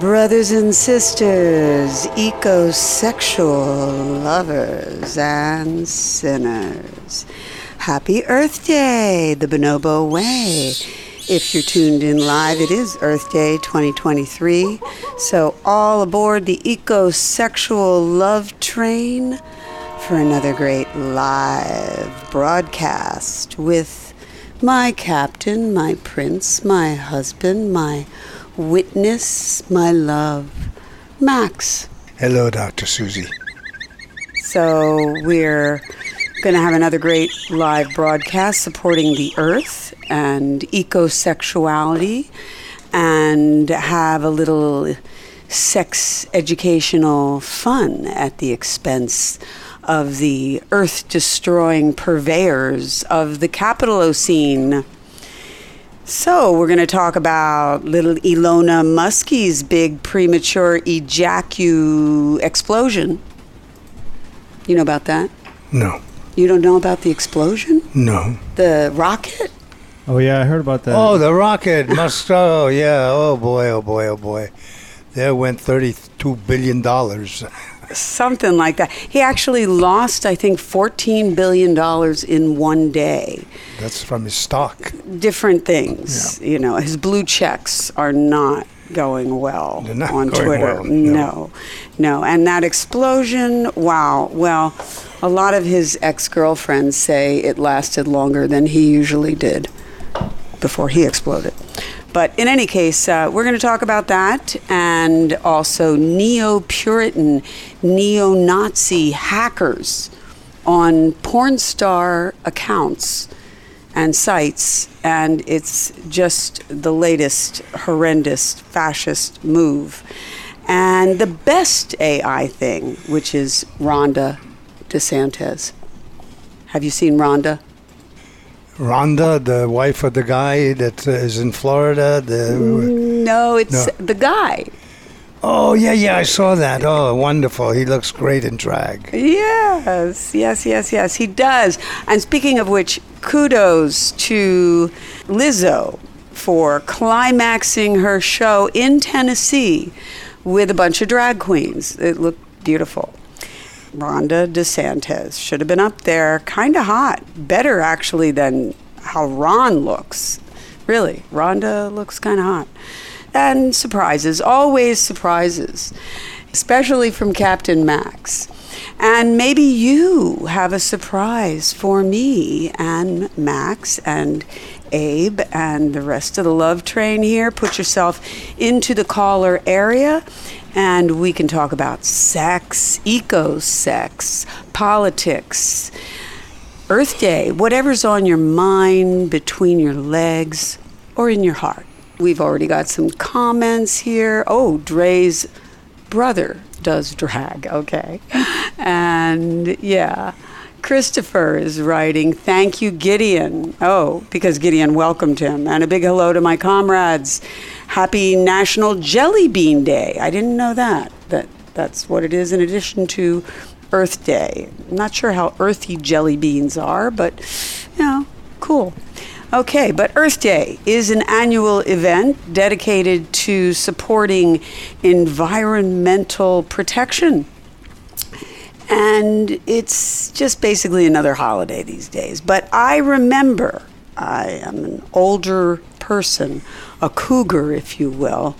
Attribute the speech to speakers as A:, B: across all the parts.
A: Brothers and sisters, ecosexual lovers and sinners. Happy Earth Day, the Bonobo way. If you're tuned in live, it is Earth Day 2023. So, all aboard the ecosexual love train for another great live broadcast with my captain, my prince, my husband, my witness, my love, Max.
B: Hello, Dr. Susie.
A: So, we're going to have another great live broadcast supporting the earth and ecosexuality and have a little sex educational fun at the expense of the earth destroying purveyors of the capitalocene. So, we're going to talk about little Elona Musky's big premature ejacu explosion. You know about that?
B: No,
A: You don't know about the explosion?
B: no.
A: The rocket?
C: Oh yeah, I heard about that.
B: Oh, the rocket must. Oh, yeah. Oh boy. Oh boy. Oh boy. There went thirty-two billion dollars.
A: Something like that. He actually lost, I think, $14 billion in one day.
B: That's from his stock.
A: Different things. You know, his blue checks are not going well on
B: going
A: Twitter.
B: well, no.
A: no, no. And that explosion, wow. Well, a lot of his ex girlfriends say it lasted longer than he usually did before he exploded. But in any case, uh, we're going to talk about that and also neo Puritan, neo Nazi hackers on porn star accounts and sites. And it's just the latest horrendous fascist move. And the best AI thing, which is Rhonda DeSantis. Have you seen Rhonda?
B: Rhonda, the wife of the guy that uh, is in Florida. The
A: No, it's
B: No.
A: the guy.
B: oh yeah, yeah, I saw that. Oh, wonderful. He looks great in drag.
A: Yes, yes, yes, yes, he does. And speaking of which, kudos to Lizzo for climaxing her show in Tennessee with a bunch of drag queens. It looked beautiful. Rhonda DeSantis should have been up there, kind of hot. Better actually than how Ron looks. Really, Rhonda looks kind of hot. And surprises, always surprises, especially from Captain Max. And maybe you have a surprise for me and Max and Abe and the rest of the love train here. Put yourself into the caller area and we can talk about sex, eco sex, politics, Earth Day, whatever's on your mind, between your legs, or in your heart. We've already got some comments here. Oh, Dre's brother does drag, okay. And yeah, Christopher is writing, Thank you, Gideon. Oh, because Gideon welcomed him. And a big hello to my comrades. Happy National Jelly Bean Day. I didn't know that. That that's what it is in addition to Earth Day. I'm not sure how earthy jelly beans are, but you know, cool. Okay, but Earth Day is an annual event dedicated to supporting environmental protection. And it's just basically another holiday these days. But I remember, I am an older person, a cougar, if you will,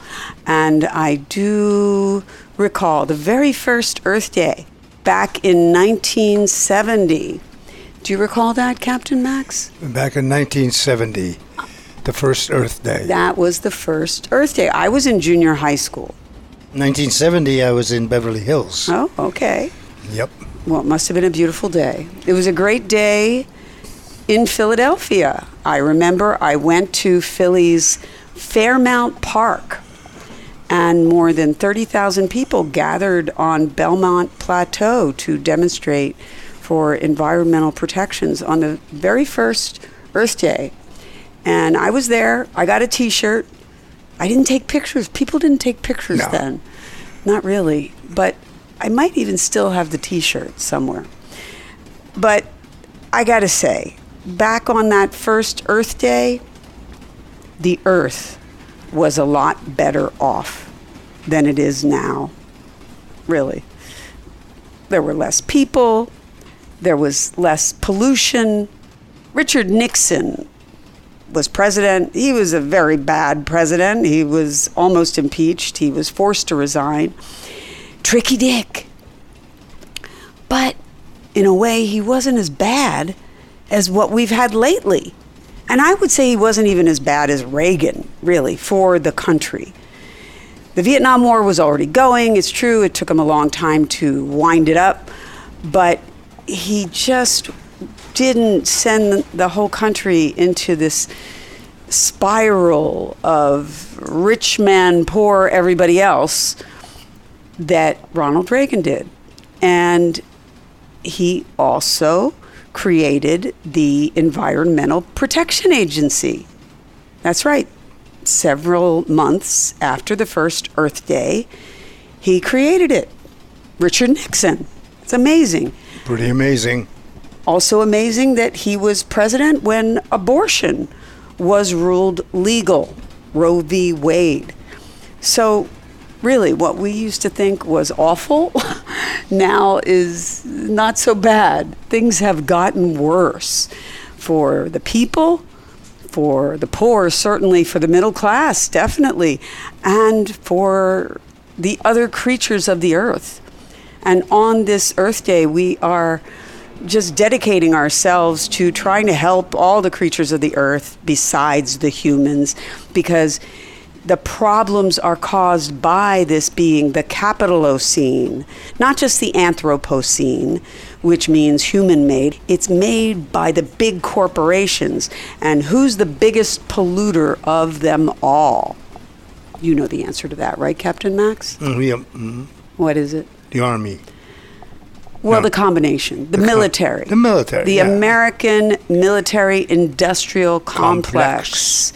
A: and I do recall the very first Earth Day back in 1970. Do you recall that, Captain Max?
B: Back in 1970, the first Earth Day.
A: That was the first Earth Day. I was in junior high school.
B: 1970, I was in Beverly Hills.
A: Oh, okay.
B: Yep.
A: Well, it must have been a beautiful day. It was a great day in Philadelphia. I remember I went to Philly's Fairmount Park, and more than 30,000 people gathered on Belmont Plateau to demonstrate for environmental protections on the very first Earth Day. And I was there. I got a t shirt. I didn't take pictures. People didn't take pictures
B: No.
A: then. Not really. But I might even still have the t shirt somewhere. But I got to say, back on that first Earth Day, the Earth was a lot better off. than it is now. Really. There were less people, there was less pollution. Richard Nixon was president. He was a very bad president. He was almost impeached. He was forced to resign. Tricky Dick. But in a way, he wasn't as bad as what we've had lately. And I would say he wasn't even as bad as Reagan, really, for the country. The Vietnam War was already going. It's true, it took him a long time to wind it up, but he just didn't send the whole country into this spiral of rich man, poor everybody else that Ronald Reagan did. And he also created the Environmental Protection Agency. That's right. Several months after the first Earth Day, he created it. Richard Nixon. It's amazing.
B: Pretty amazing.
A: Also amazing that he was president when abortion was ruled legal, Roe v. Wade. So, really, what we used to think was awful now is not so bad. Things have gotten worse for the people, for the poor, certainly for the middle class, definitely, and for the other creatures of the earth. And on this Earth Day, we are just dedicating ourselves to trying to help all the creatures of the earth besides the humans because the problems are caused by this being the capitalocene, not just the Anthropocene, which means human made. It's made by the big corporations. And who's the biggest polluter of them all? You know the answer to that, right, Captain Max?
B: Mm, yeah, mm,
A: What is it?
B: the army.
A: Well,
B: No.
A: the combination, the,
B: The com-
A: military.
B: the military,
A: The
B: yeah.
A: American military industrial complex.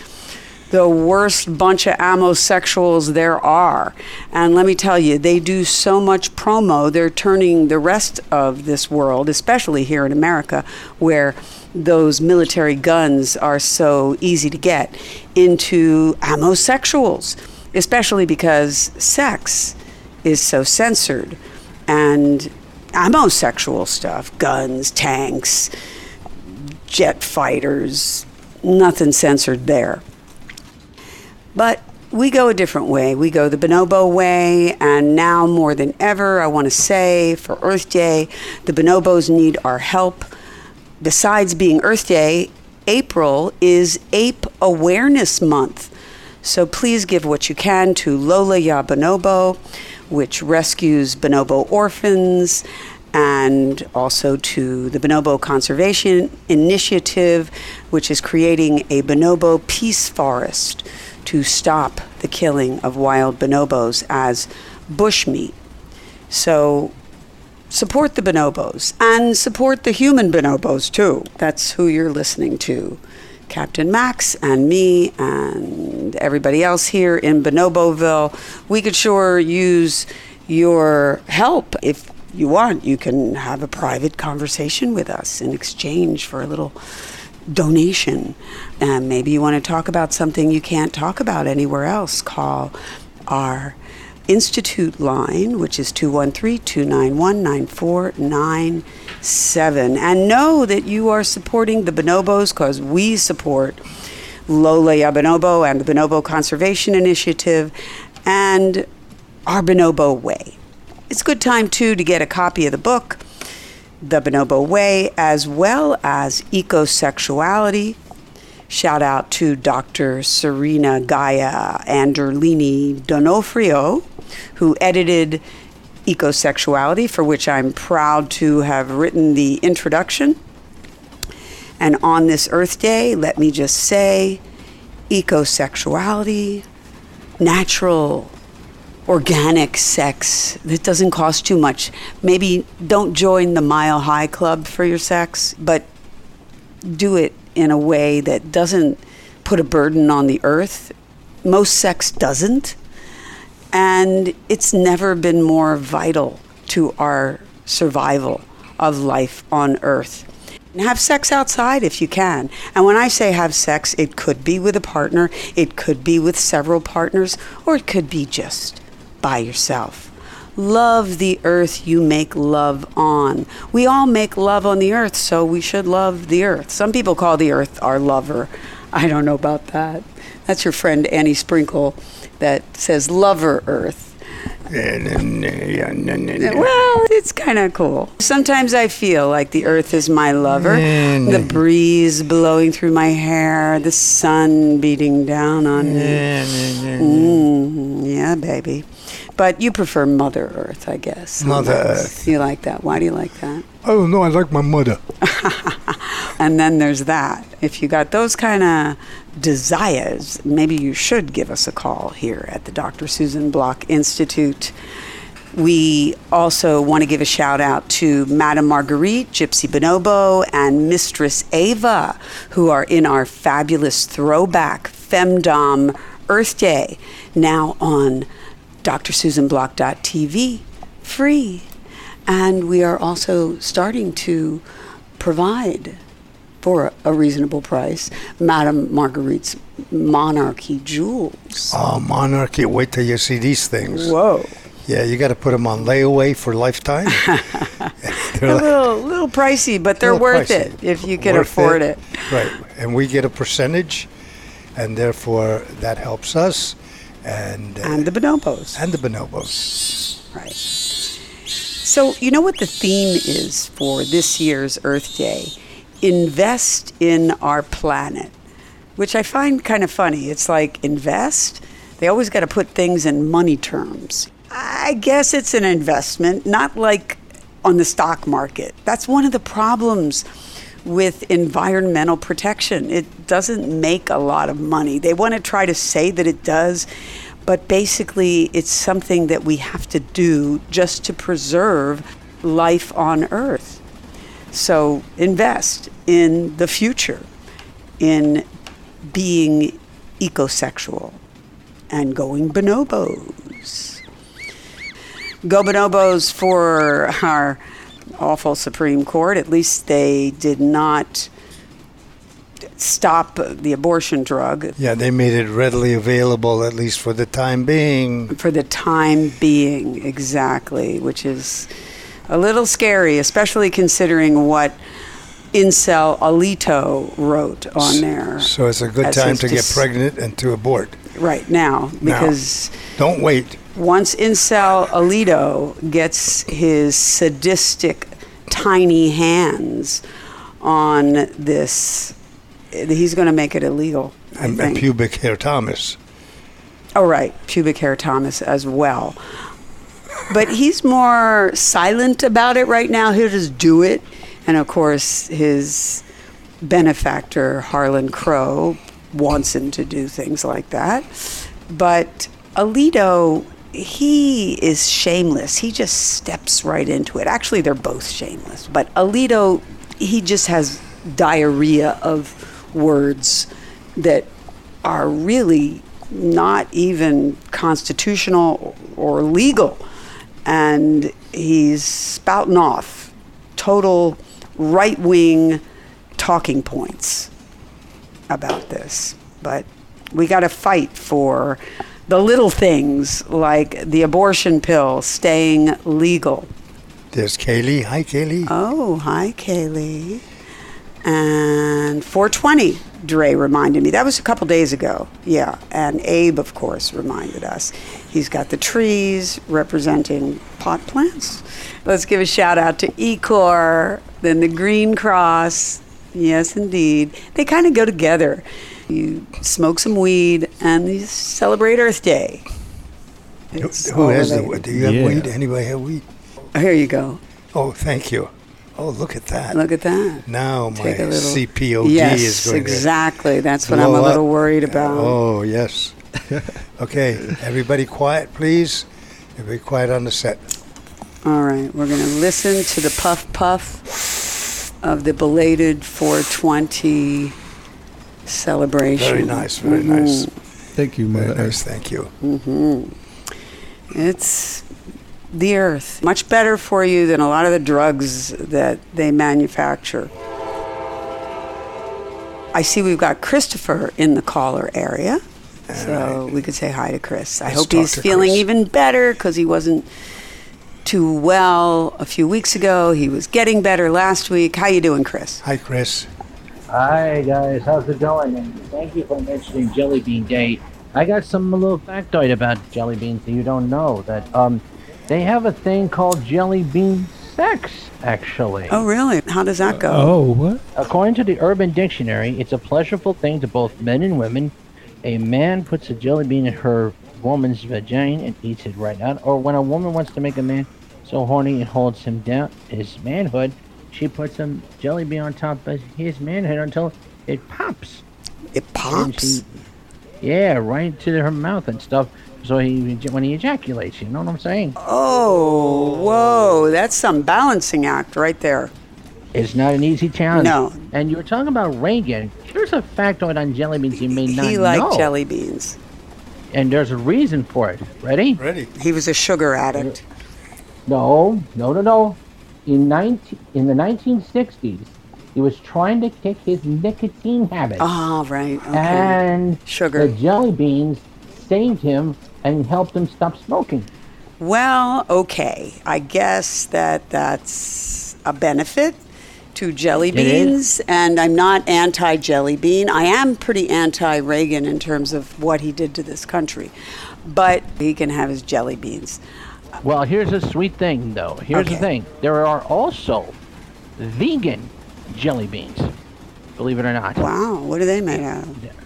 A: The worst bunch of homosexuals there are. And let me tell you, they do so much promo, they're turning the rest of this world, especially here in America, where those military guns are so easy to get, into homosexuals, especially because sex is so censored. And homosexual stuff guns tanks jet fighters nothing censored there but we go a different way. We go the bonobo way and now more than ever i want to say for earth day the bonobos need our help. Besides being earth day april is ape awareness month. So please give what you can to Lola Ya Bonobo, which rescues bonobo orphans, and also to the Bonobo Conservation Initiative, which is creating a bonobo peace forest to stop the killing of wild bonobos as bushmeat. So support the bonobos and support the human bonobos too. That's who you're listening to. Captain Max and me and everybody else here in Bonoboville. We could sure use your help. If you want, you can have a private conversation with us in exchange for a little donation. And maybe you want to talk about something you can't talk about anywhere else. Call our Institute line, which is 213 291 9497. And know that you are supporting the bonobos because we support Lola Ya Bonobo and the Bonobo Conservation Initiative and our Bonobo Way. It's a good time, too, to get a copy of the book, The Bonobo Way, as well as Ecosexuality. Shout out to Dr. Serena Gaia Anderlini D'Onofrio, who edited Ecosexuality, for which I'm proud to have written the introduction. And on this Earth Day, let me just say ecosexuality, natural, organic sex that doesn't cost too much. Maybe don't join the Mile High Club for your sex, but do it in a way that doesn't put a burden on the earth. Most sex doesn't. And it's never been more vital to our survival of life on earth. And have sex outside if you can. And when I say have sex, it could be with a partner, it could be with several partners, or it could be just by yourself. Love the earth you make love on. We all make love on the earth, so we should love the earth. Some people call the earth our lover. I don't know about that. That's your friend Annie Sprinkle that says lover earth. Well, it's kind of cool. Sometimes I feel like the earth is my lover. The breeze blowing through my hair, the sun beating down on me. Mm, yeah, baby. But you prefer Mother Earth, I guess.
B: Mother Earth.
A: You like that. Why do you like that?
B: Oh no, I like my mother.
A: And then there's that. If you got those kind of desires, maybe you should give us a call here at the Dr. Susan Block Institute. We also want to give a shout out to Madame Marguerite, Gypsy Bonobo, and Mistress Ava, who are in our fabulous throwback Femdom Earth Day, now on drsusanblock.tv, free. And we are also starting to provide for a reasonable price Madame Marguerite's Monarchy jewels.
B: Oh, monarchy! Wait till you see these things.
A: Whoa.
B: Yeah, you got to put them on layaway for lifetime. They're
A: A little, little pricey, but they're worth
B: pricey.
A: it if you can
B: Worth
A: afford it.
B: Right, and we get a percentage, and therefore that helps us, and uh,
A: And the bonobos.
B: and the bonobos.
A: Right. So, you know what the theme is for this year's Earth Day? Invest in our planet, which I find kind of funny. It's like invest, they always got to put things in money terms. I guess it's an investment, not like on the stock market. That's one of the problems with environmental protection. It doesn't make a lot of money. They want to try to say that it does, but basically, it's something that we have to do just to preserve life on Earth. So, invest in the future, in being ecosexual and going bonobos. Go bonobos for our awful Supreme Court. At least they did not stop the abortion drug
B: Yeah, they made it readily available, at least for the time being.
A: for the time being, exactly, which is a little scary, especially considering what Incel Alito wrote on there.
B: So it's a good time to get
A: dis-
B: pregnant and to abort.
A: Right now,
B: Now.
A: because
B: Don't wait.
A: once Incel Alito gets his sadistic, tiny hands on this, he's going to make it illegal.
B: And, and pubic hair Thomas.
A: Oh, right. Pubic hair Thomas as well. But he's more silent about it right now. He'll just do it. And of course, his benefactor, Harlan Crow, wants him to do things like that. But Alito, he is shameless. He just steps right into it. Actually, they're both shameless. But Alito, he just has diarrhea of words that are really not even constitutional or legal. And he's spouting off total right wing talking points about this. But we got to fight for the little things like the abortion pill staying legal.
B: There's Kaylee. Hi, Kaylee.
A: Oh, hi, Kaylee. And 420, Dre reminded me. That was a couple days ago. Yeah. And Abe, of course, reminded us. He's got the trees representing pot plants. Let's give a shout out to Ecor, then the Green Cross. Yes, indeed. They kind of go together. You smoke some weed and you celebrate Earth Day.
B: Who-
A: It's
B: Who
A: all
B: has the
A: related.
B: Do you have
C: Yeah.
B: weed? Anybody have weed?
A: Here you go.
B: Oh, thank you. Oh, look at that.
A: Look at that.
B: Now my
A: Take a little-
B: CPOD
A: yes,
B: is going
A: exactly. That's what I'm a little
B: up.
A: worried about.
B: Oh, yes. okay, everybody quiet, please. Everybody quiet on the set.
A: All right, we're going to listen to the puff puff of the belated 420 celebration.
B: Very nice, very nice.
C: Thank you,
B: Very nice, thank you. Mm-hmm.
A: It's the earth. Much better for you than a lot of the drugs that they manufacture. I see we've got Christopher in the caller area. So we could say hi to Chris. I
B: Let's
A: hope he's feeling
B: Chris.
A: even better because he wasn't too well a few weeks ago. He was getting better last week. How you doing, Chris?
B: Hi, Chris.
D: Hi guys, how's it going? And thank you for mentioning Jelly Bean Day. I got some little factoid about jelly beans that you don't know. That um, they have a thing called jelly bean sex. Actually,
A: Oh, really? How does that go?
C: Oh, what?
D: according to the Urban Dictionary, it's a pleasurable thing to both men and women. A man puts a jelly bean in her woman's vagina and eats it right out. Or when a woman wants to make a man so horny it holds him down his manhood, she puts a jelly bean on top of his manhood until it pops.
A: It pops.
D: she- yeah, right into her mouth and stuff. So he when he ejaculates, you know what I'm saying?
A: Oh, whoa! That's some balancing act right there.
D: It's not an easy challenge.
A: No.
D: And you were talking about Reagan. Here's a factoid on jelly beans you may not
A: He
D: know.
A: liked jelly beans.
D: And there's a reason for it. Ready?
B: Ready?
A: He was a sugar addict.
D: No, no, no, no. In 19, in the 1960s, he was trying to kick his nicotine habit.
A: Ah, right. Okay.
D: And
A: Sugar.
D: the jelly beans saved him and help them stop smoking.
A: Well, okay. I guess that that's a benefit to jelly beans, and I'm not anti jelly bean. I am pretty anti Reagan in terms of what he did to this country, but he can have his jelly beans.
D: Well, here's a sweet thing, though. Here's
A: Okay.
D: the thing. There are also vegan jelly beans. Believe it or not.
A: Wow, what are they made out of?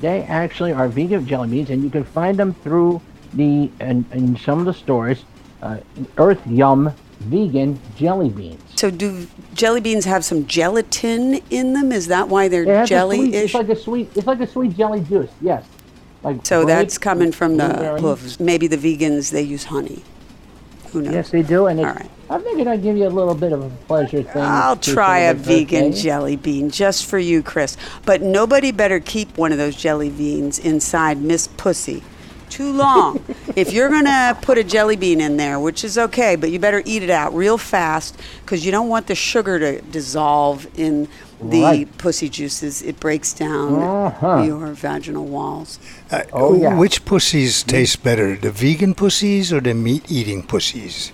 D: They actually are vegan jelly beans, and you can find them through the in, in some of the stores. Uh, Earth Yum vegan jelly beans.
A: So, do jelly beans have some gelatin in them? Is that why they're
D: has a sweet-
A: jelly-ish?
D: It's like a sweet. It's like a sweet jelly juice. Yes. Like
A: So
D: grape,
A: that's coming from the hooves. Maybe the vegans they use honey. Who knows?
D: Yes, they do, and it's,
A: All right.
D: I figured I'd give you a little bit of a pleasure thing.
A: I'll try a vegan
D: birthday.
A: jelly bean just for you, Chris. But nobody better keep one of those jelly beans inside Miss Pussy too long. if you're going to put a jelly bean in there, which is okay, but you better eat it out real fast because you don't want the sugar to dissolve in the
D: Right.
A: pussy juices. It breaks down
D: Uh-huh.
A: your vaginal walls.
B: Uh,
D: Oh, yeah.
B: Which pussies taste better, the vegan pussies or the meat-eating pussies?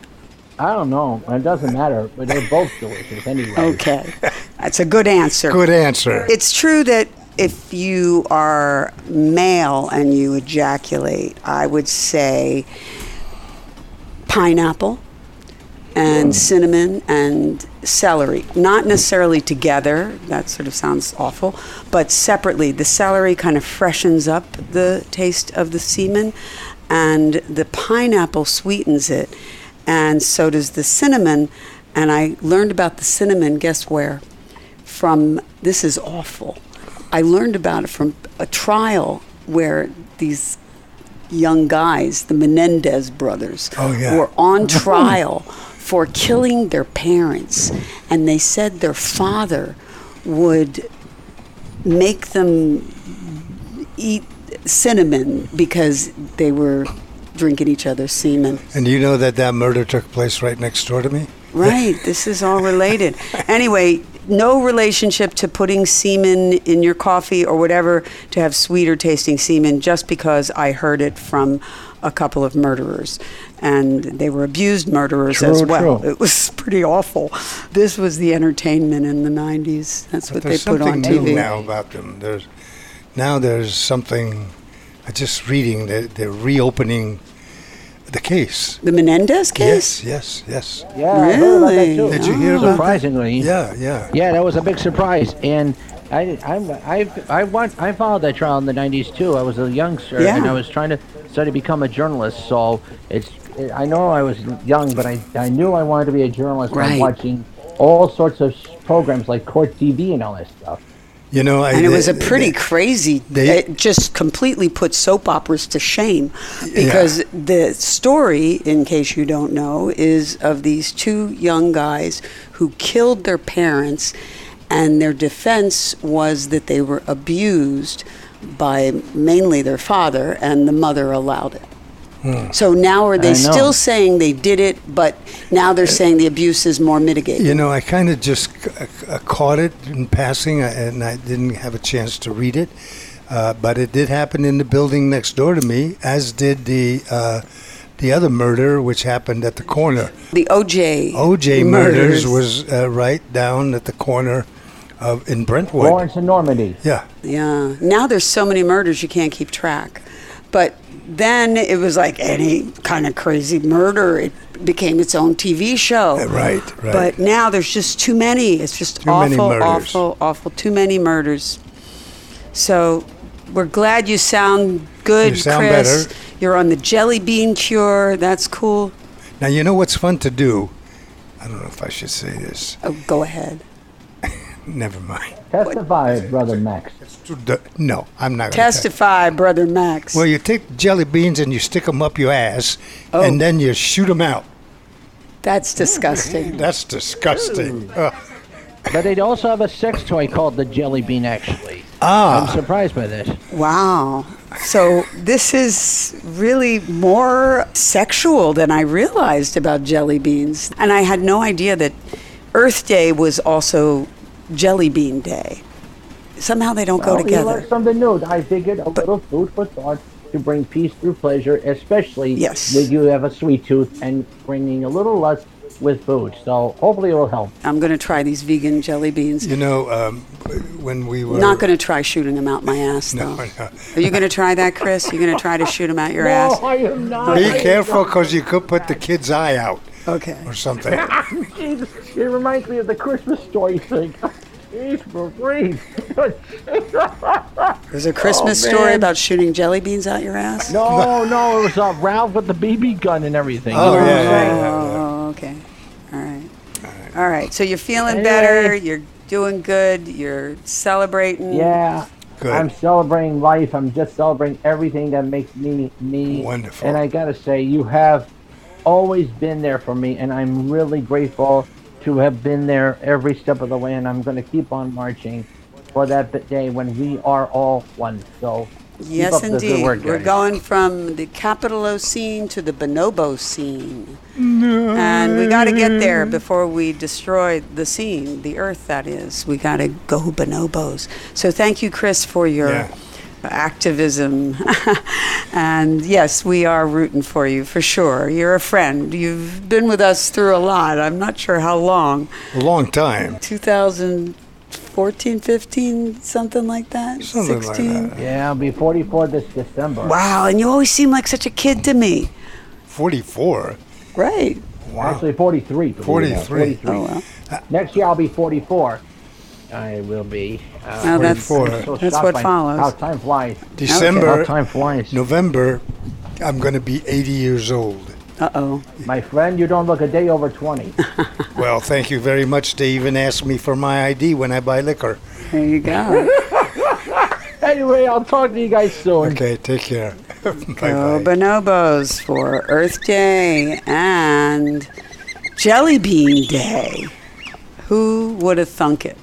D: I don't know. It doesn't matter, but they're both delicious anyway.
A: Okay. That's a good answer.
B: Good answer.
A: It's true that if you are male and you ejaculate, I would say pineapple and mm. cinnamon and celery. Not necessarily together, that sort of sounds awful, but separately. The celery kind of freshens up the taste of the semen, and the pineapple sweetens it, and so does the cinnamon. And I learned about the cinnamon, guess where? From this is awful. I learned about it from a trial where these young guys, the Menendez brothers,
B: Oh, yeah.
A: were on trial for killing their parents. And they said their father would make them eat cinnamon because they were drinking each other's semen.
B: And you know that that murder took place right next door to me?
A: Right, this is all related. Anyway, no relationship to putting semen in your coffee or whatever to have sweeter tasting semen just because I heard it from a couple of murderers. And they were abused murderers
D: True,
A: as well.
D: true.
A: It was pretty awful. This was the entertainment in the 90s. That's
B: But
A: what they
B: there's
A: put
B: something
A: on
B: new
A: TV.
B: now about them. There's now there's something. I just reading that they're reopening the case.
A: The Menendez case?
B: Yes, yes, yes.
D: Yeah, I heard about that
A: Really?
D: too.
B: Did you hear about that?
D: Surprisingly,
B: Yeah, yeah.
D: Yeah, that was a big surprise, and I, I, I, I, want, I followed that trial in the '90s too. I was a youngster,
A: Yeah.
D: and I was trying to study to become a journalist. So it's, it, I know I was young, but I, I knew I wanted to be a journalist. by
A: Right.
D: watching all sorts of programs like Court TV and all that stuff.
B: You know, I,
A: And it was a pretty
B: they-
A: crazy.
B: they-
A: it just completely put soap operas to shame, because the story, in case you don't know, is of these two young guys who killed their parents, and their defense was that they were abused by mainly their father, and the mother allowed it. So now are they still saying they did it, but now they're saying the abuse is more mitigated?
B: You know, I kind of just c- uh, caught it in passing, uh, and I didn't have a chance to read it. Uh, but it did happen in the building next door to me, as did the uh, the other murder, which happened at the corner.
A: The OJ.
B: OJ murders, was uh, right down at the corner of in Brentwood.
D: Lawrence and Normandy.
B: Yeah,
A: Yeah. Now there's so many murders you can't keep track. But then it was like any kind of crazy murder. It became its own TV show.
B: Uh, right, right.
A: But now there's just too many. It's just
B: Too
A: awful, awful, awful. Too many murders. So we're glad you sound good,
B: You sound
A: Chris.
B: better.
A: You're on the jelly bean cure. That's cool.
B: now you know what's fun to do. I don't know if I should say this.
A: Oh, go ahead.
B: Never mind.
D: Testify, brother Max.
B: No, I'm not. gonna
A: Testify, brother Max.
B: Well, you take jelly beans and you stick them up your ass,
A: Oh.
B: and then you shoot them out.
A: That's disgusting.
B: That's disgusting. Ugh.
D: But they also have a sex toy called the Jelly Bean. Actually,
B: ah,
D: I'm surprised by this.
A: Wow. So this is really more sexual than I realized about jelly beans. And I had no idea that Earth Day was also Jelly Bean Day. Somehow they don't go
D: Well, You
A: together.
D: learned something new. I figured a little food for thought to bring peace through pleasure, especially
A: Yes.
D: when you have a sweet tooth and bringing a little lust with food. So hopefully it will help.
A: I'm going to try these vegan jelly beans.
B: you know, um, when we were
A: Not going to try shooting them out my ass, though.
B: No, no.
A: Are you going to try that, Chris? You're going to try to shoot them out your ass?
D: No, I am not.
B: Be careful, because you could put the kid's eye out
A: Okay.
B: or something.
D: Jesus, it reminds me of the Christmas story thing. Jeez, for free.
A: There's a Christmas
D: Oh,
A: story about shooting jelly beans out your ass?
D: no, no, it was uh, Ralph with the BB gun and everything.
B: Oh,
D: You
B: yeah, yeah, yeah.
A: Oh, okay. All right. All right. So you're feeling
D: Anyway.
A: better. You're doing good. You're celebrating.
D: Yeah.
B: Good.
D: I'm celebrating life. I'm just celebrating everything that makes me me.
B: Wonderful.
D: And I gotta say, you have always been there for me, and I'm really grateful to have been there every step of the way. And I'm gonna keep on marching for that day when we are all one. So.
A: Yes,
D: up the good
A: indeed.
D: work,
A: We're going from the Capitalocene to the bonobo scene. And we got to get there before we destroy the scene, the earth, that is. We got to go bonobos. So thank you, Chris, for your
B: Yeah.
A: Activism. and yes, we are rooting for you for sure. You're a friend. You've been with us through a lot. I'm not sure how long.
B: A long time.
A: 2014, 15, something like that?
B: Something like
A: 16?
B: that.
D: Yeah, I'll be 44 this December.
A: Wow, and you always seem like such a kid to me.
B: 44.
A: Right.
D: Actually, 43. believe it or not.
B: 43.
A: Oh, well.
D: Next year I'll be 44. I will be. Uh,
A: Now that's,
B: 44.
D: so
A: that's
D: shocked
A: what
D: by
A: follows.
D: How time flies. How
B: December,
D: time flies.
B: November, I'm going to be 80 years old.
A: Uh oh.
D: My friend, you don't look a day over 20.
B: Well, thank you very much. They even ask me for my ID when I buy liquor.
A: There you go.
D: anyway, I'll talk to you guys soon.
B: Okay, take care.
A: Go
B: Bye-bye.
A: bonobos for Earth Day and Jelly Bean Day. Who would have thunk it?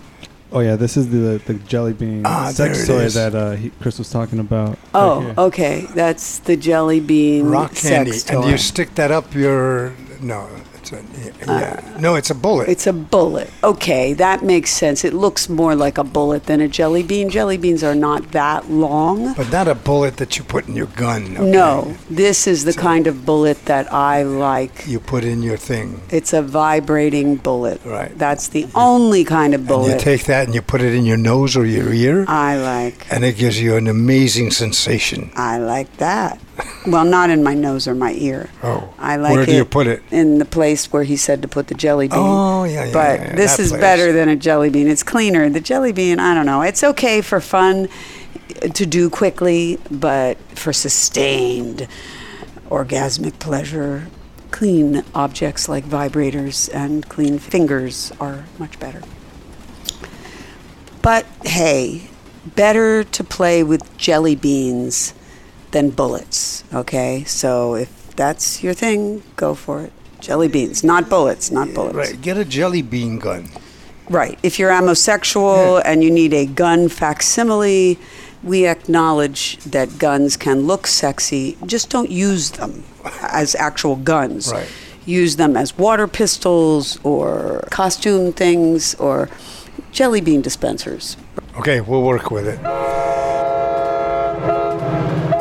C: Oh yeah, this is the the jelly bean
B: Ah,
C: sex toy
B: is.
C: that uh, he, Chris was talking about.
A: Oh,
C: here.
A: okay. That's the Jelly Bean
B: Rock candy.
A: sex
B: And you stick that up your. No, it's a. Yeah. no, it's a bullet.
A: It's a bullet. Okay, that makes sense. It looks more like a bullet than a jelly bean. Jelly beans are not that long.
B: but not a bullet that you put in your gun. okay?
A: No, this is the kind of bullet that I like.
B: You put in your thing.
A: It's a vibrating bullet.
B: Right.
A: That's the only kind of
B: And you take that and you put it in your nose or your ear,
A: I like.
B: and it gives you an amazing sensation.
A: I like that. Well, not in my nose or my ear.
B: Oh.
A: I like
B: Where
A: it
B: do you put it?
A: in the place where he said to put the jelly bean.
B: Oh, yeah, yeah,
A: But
B: yeah, yeah,
A: this
B: that
A: is
B: place.
A: better than a jelly bean. It's cleaner. The jelly bean, I don't know. It's okay for fun to do quickly, but for sustained orgasmic pleasure, clean objects like vibrators and clean fingers are much better. But hey, better to play with jelly beans than bullets, okay? So if that's your thing, go for it. Jelly beans, not bullets, not bullets.
B: Right. Get a jelly bean gun.
A: Right. If you're homosexual and you need a gun facsimile, we acknowledge that guns can look sexy. Just don't use them as actual guns.
B: Right.
A: Use them as water pistols or costume things or jelly bean dispensers.
B: Okay, we'll work with it.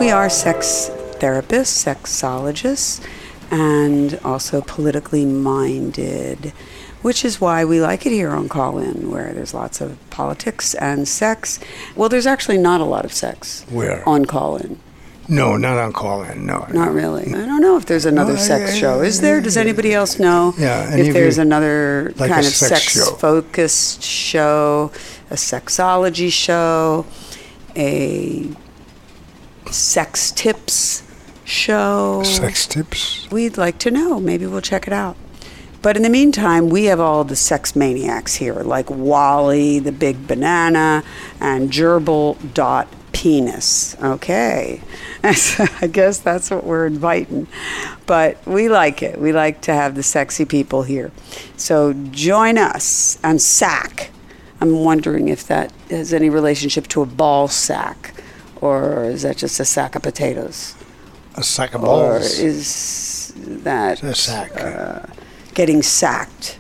A: We are sex therapists, sexologists, and also politically minded, which is why we like it here on Call In, where there's lots of politics and sex. Well, there's actually not a lot of sex
B: Where?
A: on Call In.
B: No, not on call in. No.
A: Not really. I don't know if there's another
B: Well,
A: sex
B: yeah,
A: show. Is there? Does anybody else know
B: Yeah,
A: if there's
B: you-
A: another
B: like
A: kind of
B: sex show.
A: sex-focused show, a sexology show, a sex tips show?
B: Sex tips.
A: We'd like to know. Maybe we'll check it out. But in the meantime, we have all the sex maniacs here, like Wally, the big banana, and Gerbil dot penis. Okay. I guess that's what we're inviting. But we like it. We like to have the sexy people here. So join us and sack. I'm wondering if that has any relationship to a ball sack, or is that just a sack of potatoes?
B: A sack of balls.
A: Or is that
B: a sack.
A: uh, getting sacked?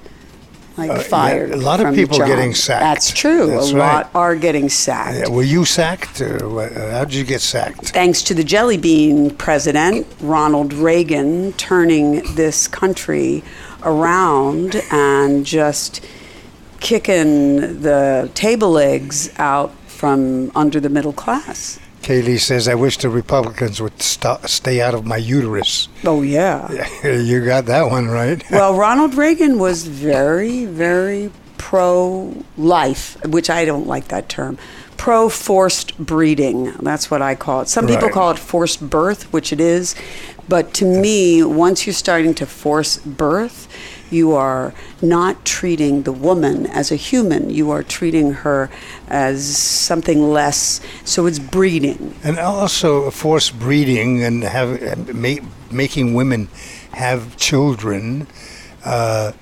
A: Like
B: Uh, yeah,
A: fired.
B: a lot of people getting sacked.
A: That's true.
B: That's
A: a
B: right.
A: lot are getting sacked.
B: Yeah, were you sacked? Or uh, how did you get sacked?
A: Thanks to the jelly bean president, Ronald Reagan, turning this country around and just kicking the table legs out from under the middle class.
B: Kaylee says, I wish the Republicans would st- stay out of my uterus.
A: Oh, yeah.
B: you got that one right.
A: well, Ronald Reagan was very, very pro life, which I don't like that term. Pro forced breeding. That's what I call it. Some people
B: Right.
A: call it forced birth, which it is. But to me, once you're starting to force birth, you are not treating the woman as a human. You are treating her as something less. So it's breeding.
B: And also forced breeding and have uh, ma- making women have children uh,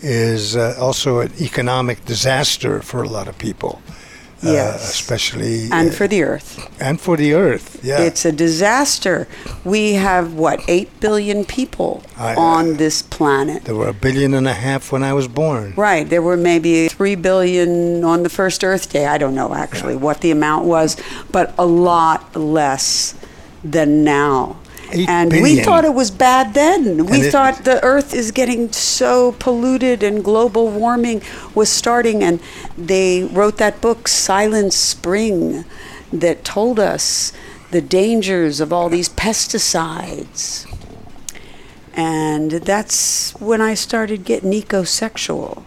B: is uh, also an economic disaster for a lot of people. Uh,
A: Yes.
B: especially
A: And
B: uh,
A: for the earth.
B: and for the earth. Yeah,
A: It's a disaster. We have, what, 8 billion people
B: I-
A: on this planet.
B: there were a billion and a half when I was born.
A: Right. There were maybe 3 billion on the first Earth Day. I don't know actually what the amount was, but a lot less than now. And we thought it was bad then. We
B: it-
A: thought the Earth is getting so polluted and global warming was starting. And they wrote that book, Silent Spring, that told us the dangers of all these pesticides. And that's when I started getting ecosexual.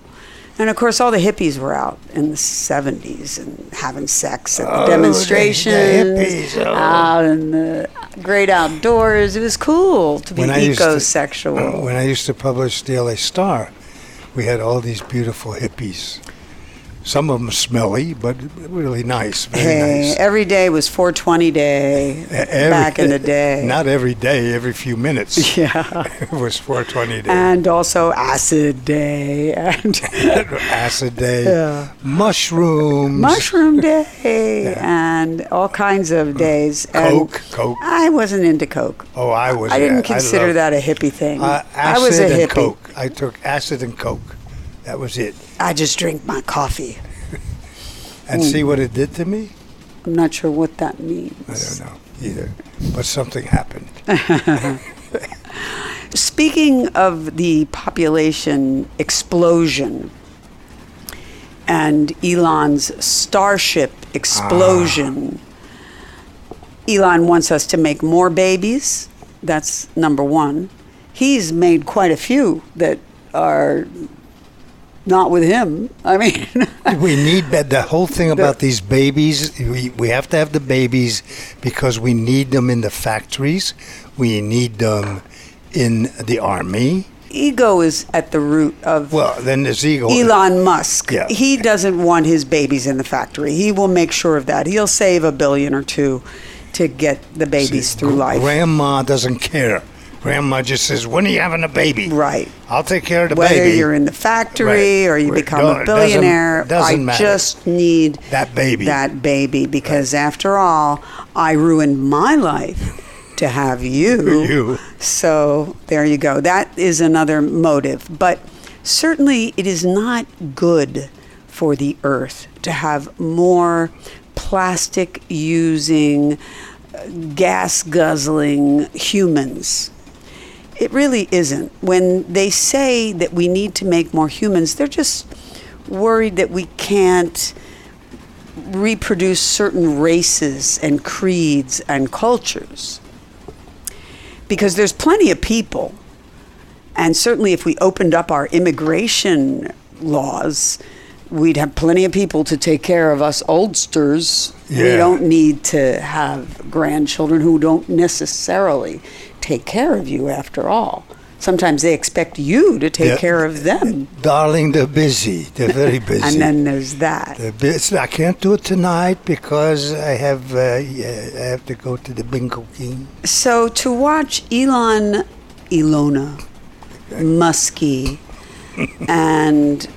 A: And of course, all the hippies were out in the 70s and having sex at the
B: Oh, the- the
A: demonstrations,
B: hippies, oh.
A: out in the great outdoors. It was cool to be
B: When I to-
A: ecosexual.
B: When I used to publish the LA Star, we had all these beautiful hippies. Some of them smelly, but really nice. Very
A: hey,
B: nice.
A: every day was 420 day
B: Every-
A: back in the day.
B: Not every day, every few minutes.
A: yeah.
B: it was 420 day.
A: And also acid day and
B: Acid day.
A: Yeah.
B: Mushrooms.
A: mushroom day and all kinds of days. And
B: Coke. Coke.
A: I wasn't into Coke.
B: Oh, I was.
A: I didn't consider
B: loved-
A: that a hippie thing.
B: Uh,
A: I was a hippie.
B: Coke. I took acid and Coke. That was it.
A: I just drink my coffee.
B: And
A: Hmm.
B: see what it did to me?
A: I'm not sure what that means.
B: I don't know either. But something happened.
A: Speaking of the population explosion and Elon's Starship explosion, Elon wants us to make more babies. That's number one. He's made quite a few that are not with him. I mean,
B: we need. The whole thing about these babies, we, we have to have the babies because we need them in the factories. We need them in the army.
A: ego is at the root of
B: Well, then there's ego.
A: Elon Musk.
B: Yeah.
A: He doesn't want his babies in the factory. He will make sure of that. He'll save a billion or two to get the babies
B: See,
A: through life.
B: Grandma doesn't care. Grandma just says, "When are you having a baby?"
A: Right.
B: I'll take care of the
A: Whether
B: baby.
A: Whether you're in the factory
B: Right.
A: or you
B: Right.
A: become
B: No,
A: a
B: it doesn't-
A: billionaire,
B: doesn't
A: I
B: matter.
A: just need
B: That baby.
A: That baby, because after all, I ruined my life to have you.
B: You.
A: So there you go. That is another motive. But certainly it is not good for the earth to have more plastic using uh, gas guzzling humans. It really isn't. When they say that we need to make more humans, they're just worried that we can't reproduce certain races and creeds and cultures. Because there's plenty of people, and certainly if we opened up our immigration laws, we'd have plenty of people to take care of us oldsters. We don't need to have grandchildren who don't necessarily take care of you after all. Sometimes they expect you to take
B: Yeah.
A: care of them.
B: Darling, they're busy. They're very busy.
A: And then there's that.
B: They're busy. I can't do it tonight because I have uh, yeah, I have to go to the bingo game.
A: So to watch Elon, Elona, Musky, and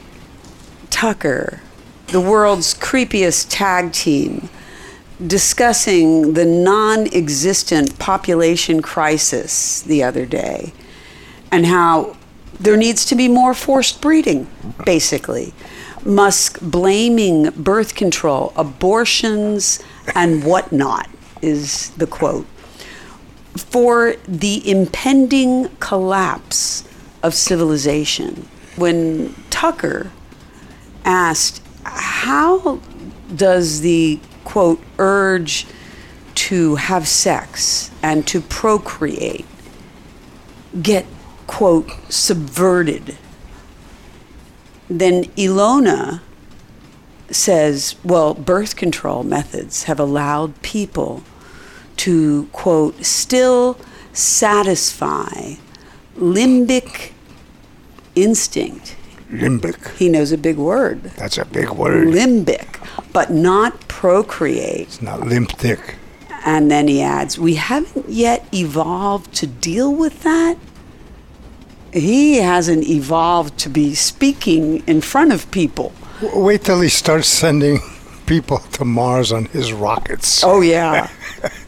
A: Tucker, the world's creepiest tag team, discussing the non existent population crisis the other day and how there needs to be more forced breeding, basically. Musk blaming birth control, abortions, and whatnot is the quote for the impending collapse of civilization. When Tucker asked, How does the quote urge to have sex and to procreate get quote subverted? Then Elona says, Well, birth control methods have allowed people to, quote, still satisfy limbic instinct.
B: Limbic.
A: He knows a big word.
B: That's a big word.
A: Limbic, but not procreate.
B: It's not limp thick.
A: And then he adds, We haven't yet evolved to deal with that. He hasn't evolved to be speaking in front of people.
B: W- Wait till he starts sending people to Mars on his rockets.
A: Oh, yeah.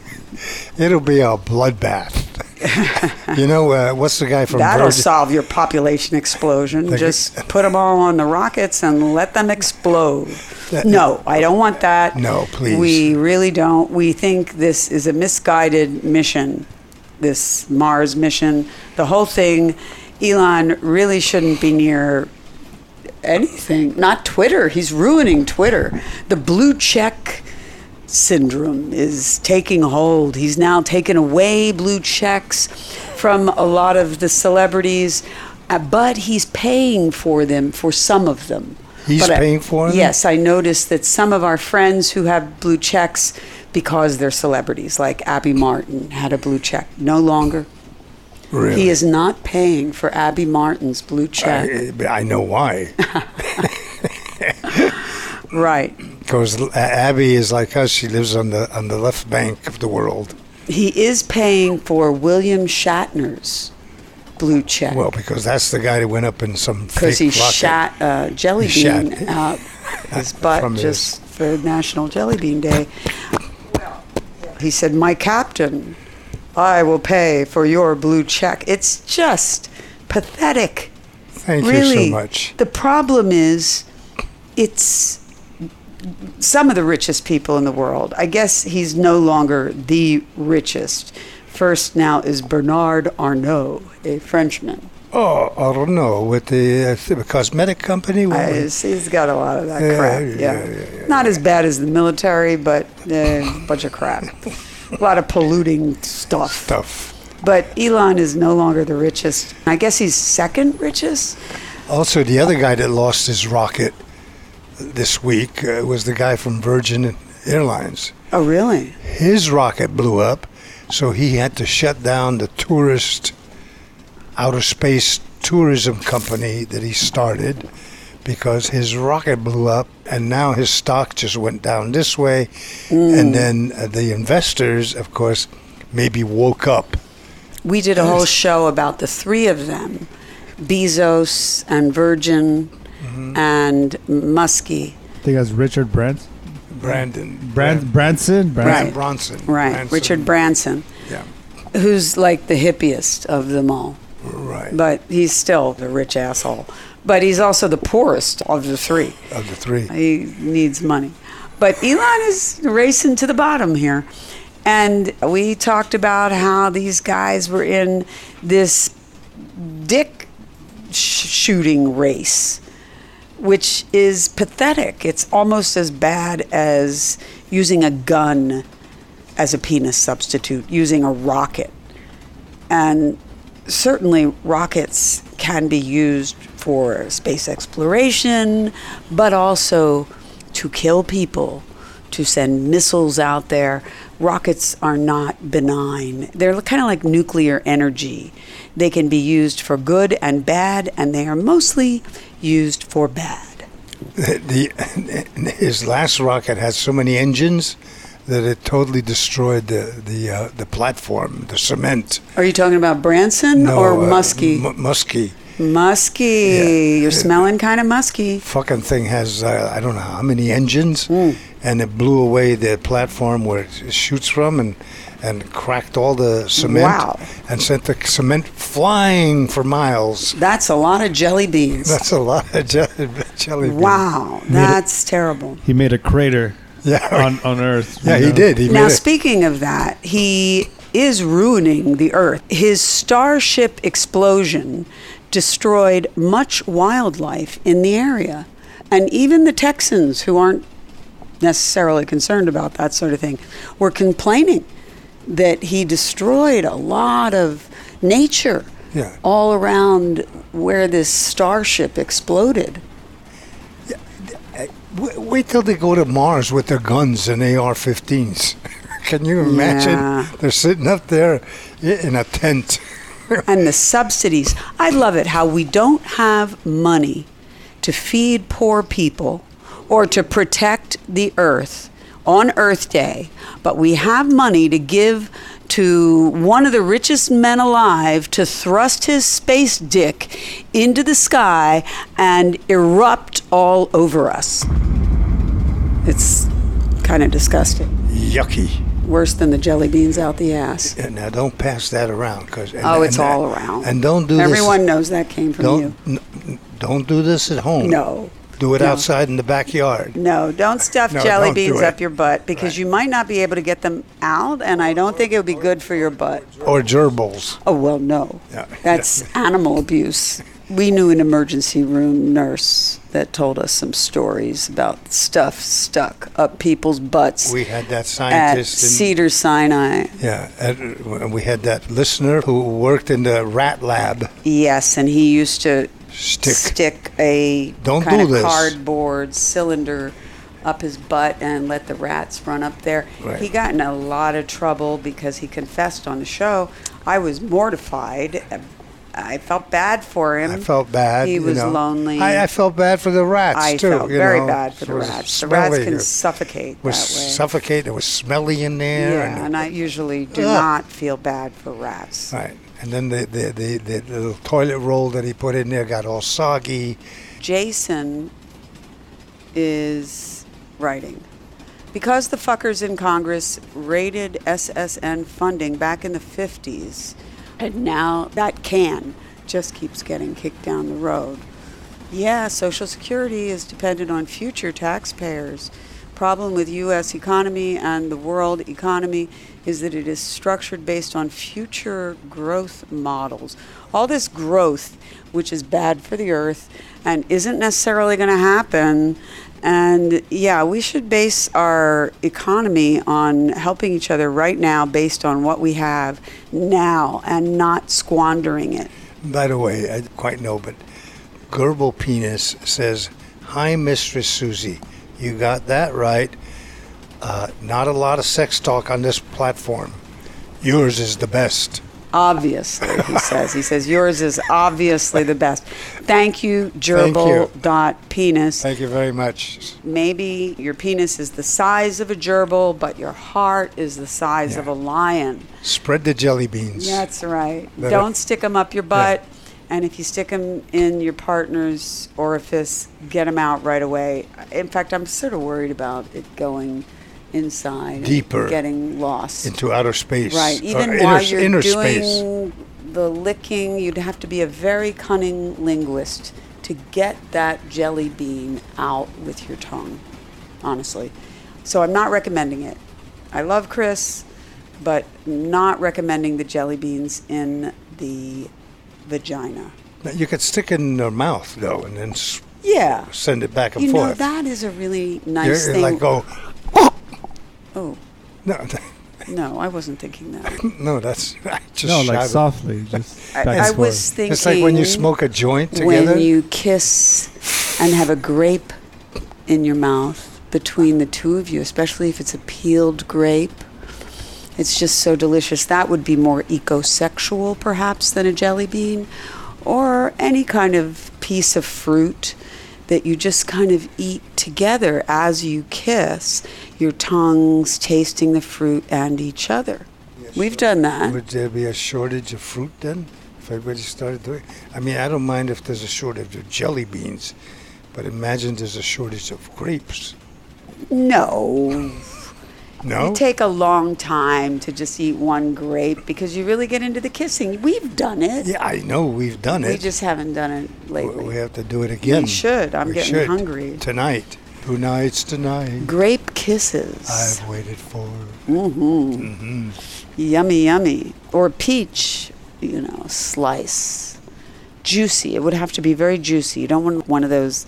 B: It'll be a bloodbath. you know, uh, what's the guy from
A: That'll
B: Virgin?
A: solve your population explosion.
B: Like-
A: Just put them all on the rockets and let them explode.
B: That-
A: No, I don't want that.
B: No, please.
A: We really don't. We think this is a misguided mission, this Mars mission. The whole thing, Elon really shouldn't be near anything. Not Twitter. He's ruining Twitter. The blue check syndrome is taking hold. He's now taken away blue checks from a lot of the celebrities, uh, but he's paying for them for some of them.
B: He's
A: But I-
B: paying for them?
A: Yes, I noticed that some of our friends who have blue checks because they're celebrities, like Abby Martin had a blue check, no longer.
B: Really?
A: He is not paying for Abby Martin's blue check.
B: I, I know why.
A: right.
B: Because Abby is like us. She lives on the on the left bank of the world.
A: He is paying for William Shatner's blue check.
B: Well, because that's the guy that went up in some
A: because he
B: rocket.
A: shot uh, jelly
B: He
A: bean
B: shot-
A: out his butt
B: From his-
A: just for National Jelly Bean Day. He said, "My captain, I will pay for your blue check." It's just pathetic.
B: Thank
A: really,
B: you so much.
A: the problem is, it's some of the richest people in the world. I guess he's no longer the richest. First now is Bernard Arnault, a Frenchman.
B: Oh, I don't know. With the, uh, the cosmetic company?
A: I, he's got a lot of that
B: Yeah,
A: crap.
B: yeah,
A: Yeah,
B: yeah,
A: not as bad as the military, but uh, a bunch of crap. a lot of polluting stuff.
B: stuff.
A: But Elon is no longer the richest. I guess he's second richest.
B: Also, the other guy that lost his rocket this week uh, was the guy from Virgin Airlines.
A: Oh, really?
B: His rocket blew up, so he had to shut down the tourist outer space tourism company that he started because his rocket blew up and now his stock just went down this way. And then uh, the investors of course maybe woke up.
A: We did a whole show about the three of them Bezos and Virgin
B: Mm-hmm.
A: and Musky.
C: I think that's Richard Brant.
B: brandon
C: Brand, Branson? Branson.
A: Right.
B: bronson
A: Right,
B: Branson.
A: Richard Branson,
B: yeah
A: who's like the hippiest of them all.
B: right
A: But he's still the rich asshole. But he's also the poorest of the three.
B: of the three
A: He needs money. But Elon is racing to the bottom here. And we talked about how these guys were in this dick sh- shooting race, which is pathetic. It's almost as bad as using a gun as a penis substitute, using a rocket. And certainly, rockets can be used for space exploration, but also to kill people, to send missiles out there. Rockets are not benign. They're kind of like nuclear energy. They can be used for good and bad, and they are mostly used for bad.
B: The, the his last rocket had so many engines that it totally destroyed the the uh, the platform, the cement.
A: Are you talking about Branson or
B: uh,
A: Musky?
B: M- musky.
A: musky.
B: Yeah.
A: You're smelling kind of musky.
B: Fucking thing has uh, I don't know how many engines,
A: Hmm.
B: And it blew away the platform where it shoots from, and and cracked all the cement,
A: Wow.
B: and sent the cement flying for miles.
A: That's a lot of jelly beans.
B: That's a lot of jelly, jelly beans.
A: Wow, that's terrible.
C: He made a crater
B: Yeah.
C: on, on Earth.
B: yeah,
C: you
B: he did. He
A: Now, speaking of that, he is ruining the earth. His starship explosion destroyed much wildlife in the area. And even the Texans, who aren't necessarily concerned about that sort of thing, were complaining that he destroyed a lot of nature
B: Yeah.
A: all around where this starship exploded.
B: Wait, till they go to Mars with their guns and AR-15s. Can you imagine?
A: Yeah.
B: They're sitting up there in a tent.
A: and the subsidies. I love it how we don't have money to feed poor people or to protect the earth on Earth Day, but we have money to give to one of the richest men alive to thrust his space dick into the sky and erupt all over us. It's kind of disgusting.
B: Yucky.
A: Worse than the jelly beans out the ass.
B: Yeah, Now don't pass that around, cause and-
A: Oh, it's
B: and-
A: all around.
B: And don't do this.
A: Everyone
B: this.
A: knows that came from you.
B: N- don't do this at home.
A: No.
B: Do it
A: No.
B: outside in the backyard.
A: No, don't stuff
B: No,
A: jelly
B: don't
A: beans up your butt because
B: Right.
A: you might not be able to get them out, and I don't think it would be good for your butt.
B: Or gerbils.
A: Oh, well, no.
B: Yeah.
A: That's animal abuse. We knew an emergency room nurse that told us some stories about stuff stuck up people's butts
B: We had that scientist. in-
A: Cedar Sinai.
B: yeah, and we had that listener who worked in the rat lab.
A: Yes, and he used to
B: Stick.
A: stick a
B: Don't
A: kind
B: do
A: of
B: this.
A: cardboard cylinder up his butt and let the rats run up there.
B: Right.
A: He got in a lot of trouble because he confessed on the show. I was mortified. I felt bad for him.
B: I felt bad.
A: He
B: you
A: was
B: know.
A: lonely.
B: I, I felt bad for the rats
A: I
B: too.
A: felt
B: you
A: very
B: know.
A: bad for the rats. The rats can suffocate
B: was
A: that way.
B: suffocate. It was smelly in there.
A: yeah, and I usually do
B: Ugh.
A: not feel bad for rats.
B: Right. And then the, the, the, the little toilet roll that he put in there got all soggy.
A: Jason is writing. Because the fuckers in Congress raided SSN funding back in the 50s, and now that can just keeps getting kicked down the road. Yeah, Social Security is dependent on future taxpayers. Problem with U.S. economy and the world economy is that it is structured based on future growth models. All this growth, which is bad for the earth and isn't necessarily going to happen. And yeah, we should base our economy on helping each other right now based on what we have now and not squandering it.
B: By the way, I quite know, but Gerbil Penis says, Hi, Mistress Suzy. You got that right. Uh, not a lot of sex talk on this platform. Yours is the best.
A: Obviously, he says. He says, yours is obviously the best. Thank you,
B: you.
A: gerbil dot penis.
B: Thank you very much.
A: Maybe your penis is the size of a gerbil, but your heart is the size of a lion.
B: Spread the jelly beans.
A: That's right.
B: That-
A: Don't stick them up your butt. And if you stick them in your partner's orifice, get them out right away. In fact, I'm sort of worried about it going inside,
B: Deeper.
A: getting lost.
B: Into outer space.
A: Right.
B: or
A: Even
B: inner,
A: while you're
B: inner
A: doing
B: space.
A: the licking, you'd have to be a very cunning linguist to get that jelly bean out with your tongue, honestly. So I'm not recommending it. I love Chris, but not recommending the jelly beans in the vagina.
B: Now, You could stick it in their mouth though, and then s-
A: Yeah.
B: send it back and
A: You know, that is a really nice
B: you're
A: thing.
B: like go.
A: Oh,
B: No,
A: no, I wasn't thinking that.
B: no, that's I just
C: no, like
B: it.
C: softly, just
A: I,
C: back and
A: I
C: forth.
A: was thinking
B: It's like when you smoke a joint together.
A: when you kiss and have a grape in your mouth between the two of you, especially if it's a peeled grape. It's just so delicious. That would be more eco-sexual, perhaps, than a jelly bean, or any kind of piece of fruit that you just kind of eat together as you kiss, your tongues tasting the fruit and each other. We've done that.
B: Would there be a shortage of fruit then? If everybody started doing I mean, I don't mind if there's a shortage of jelly beans, but imagine there's a shortage of grapes.
A: No,
B: No?
A: You take a long time to just eat one grape because you really get into the kissing. We've done it.
B: yeah, I know we've done it.
A: We just haven't done it lately.
B: we have to do it again.
A: We should. I'm
B: We
A: getting
B: should.
A: hungry.
B: Tonight. Two nights tonight.
A: Grape kisses.
B: I've waited for. Mm hmm.
A: Yummy, yummy. Or peach, you know, slice. Juicy. It would have to be very juicy. You don't want one of those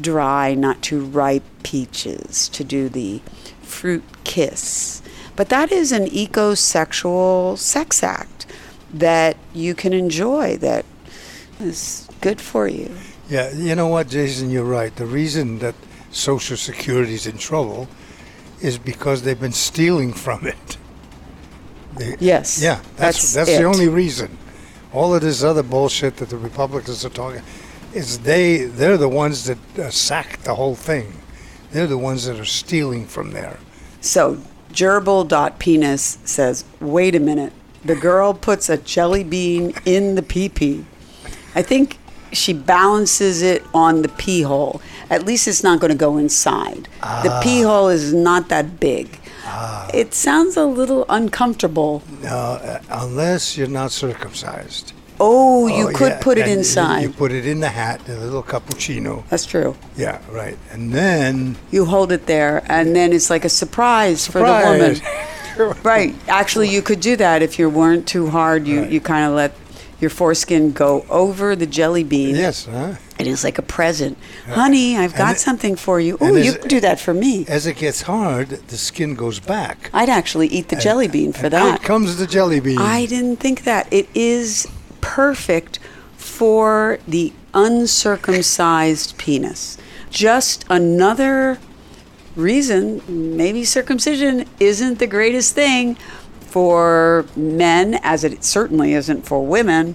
A: dry, not too ripe peaches to do the fruit kiss. But that is an eco sexual sex act that you can enjoy that is good for you.
B: Yeah, you know what, Jason, you're right. The reason that Social Security is in trouble is because they've been stealing from it. They-
A: Yes.
B: Yeah, that's that's,
A: it.
B: the only reason. All of this other bullshit that the Republicans are talking is they they're the ones that uh, sacked the whole thing. They're the ones that are stealing from there.
A: So, gerbil.penis says, wait a minute. The girl puts a jelly bean in the pee pee. I think she balances it on the pee hole. At least it's not going to go inside. The pee hole is not that big. It sounds a little uncomfortable.
B: No, uh, unless you're not circumcised.
A: Oh, oh, you
B: Oh,
A: could
B: yeah,
A: put it
B: and
A: inside.
B: You put it in the hat, the little cappuccino.
A: That's true.
B: Yeah, right. And then
A: You hold it there, and then it's like a surprise, for the woman. Right. Actually, you could do that if you weren't too hard. You,
B: Right.
A: you kind of let your foreskin go over the jelly bean.
B: yes, huh?
A: And it's like a present. Honey, I've
B: And
A: got
B: it-
A: something for you. Oh, you
B: it-
A: could do that for me.
B: As it gets hard, the skin goes back.
A: I'd actually eat the jelly bean for
B: And
A: that.
B: Out comes the jelly bean.
A: I didn't think that. It is perfect for the uncircumcised penis. Just another reason maybe circumcision isn't the greatest thing for men, as it certainly isn't for women.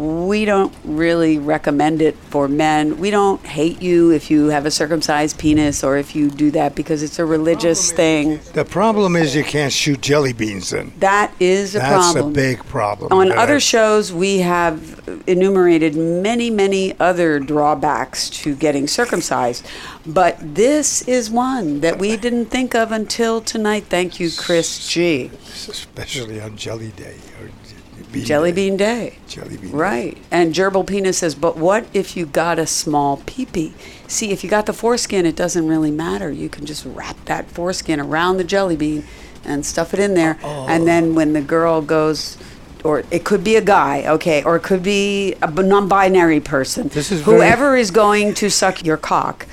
A: We don't really recommend it for men. We don't hate you if you have a circumcised penis or if you do that because it's a religious thing.
B: the problem is you can't shoot jelly beans then.
A: That is a
B: That's
A: problem.
B: That's a big problem.
A: On other
B: I-
A: shows, we have enumerated many, many other drawbacks to getting circumcised, but this is one that we didn't think of until tonight. Thank you, Chris G.
B: especially on Jelly Day or bean
A: Jelly
B: Day.
A: Bean Day.
B: Jelly bean.
A: Right. And Gerbil Penis says, but what if you got a small peepee? See, if you got the foreskin, it doesn't really matter. You can just wrap that foreskin around the jelly bean and stuff it in there. And then when the girl goes, or it could be a guy, okay, or it could be a non-binary person.
B: This is very-
A: Whoever is going to suck your cock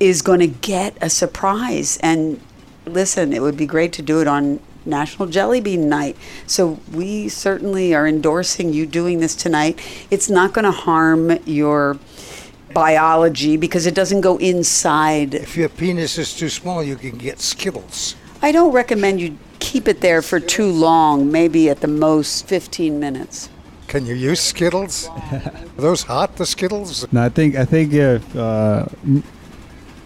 A: is going to get a surprise. And listen, it would be great to do it on National Jelly Bean Night. So we certainly are endorsing you doing this tonight. It's not going to harm your biology because it doesn't go inside.
B: If your penis is too small, you can get Skittles.
A: I don't recommend you keep it there for too long, maybe at the most 15 minutes.
B: Can you use Skittles? Are those hot, the Skittles?
C: No, I think I think if uh,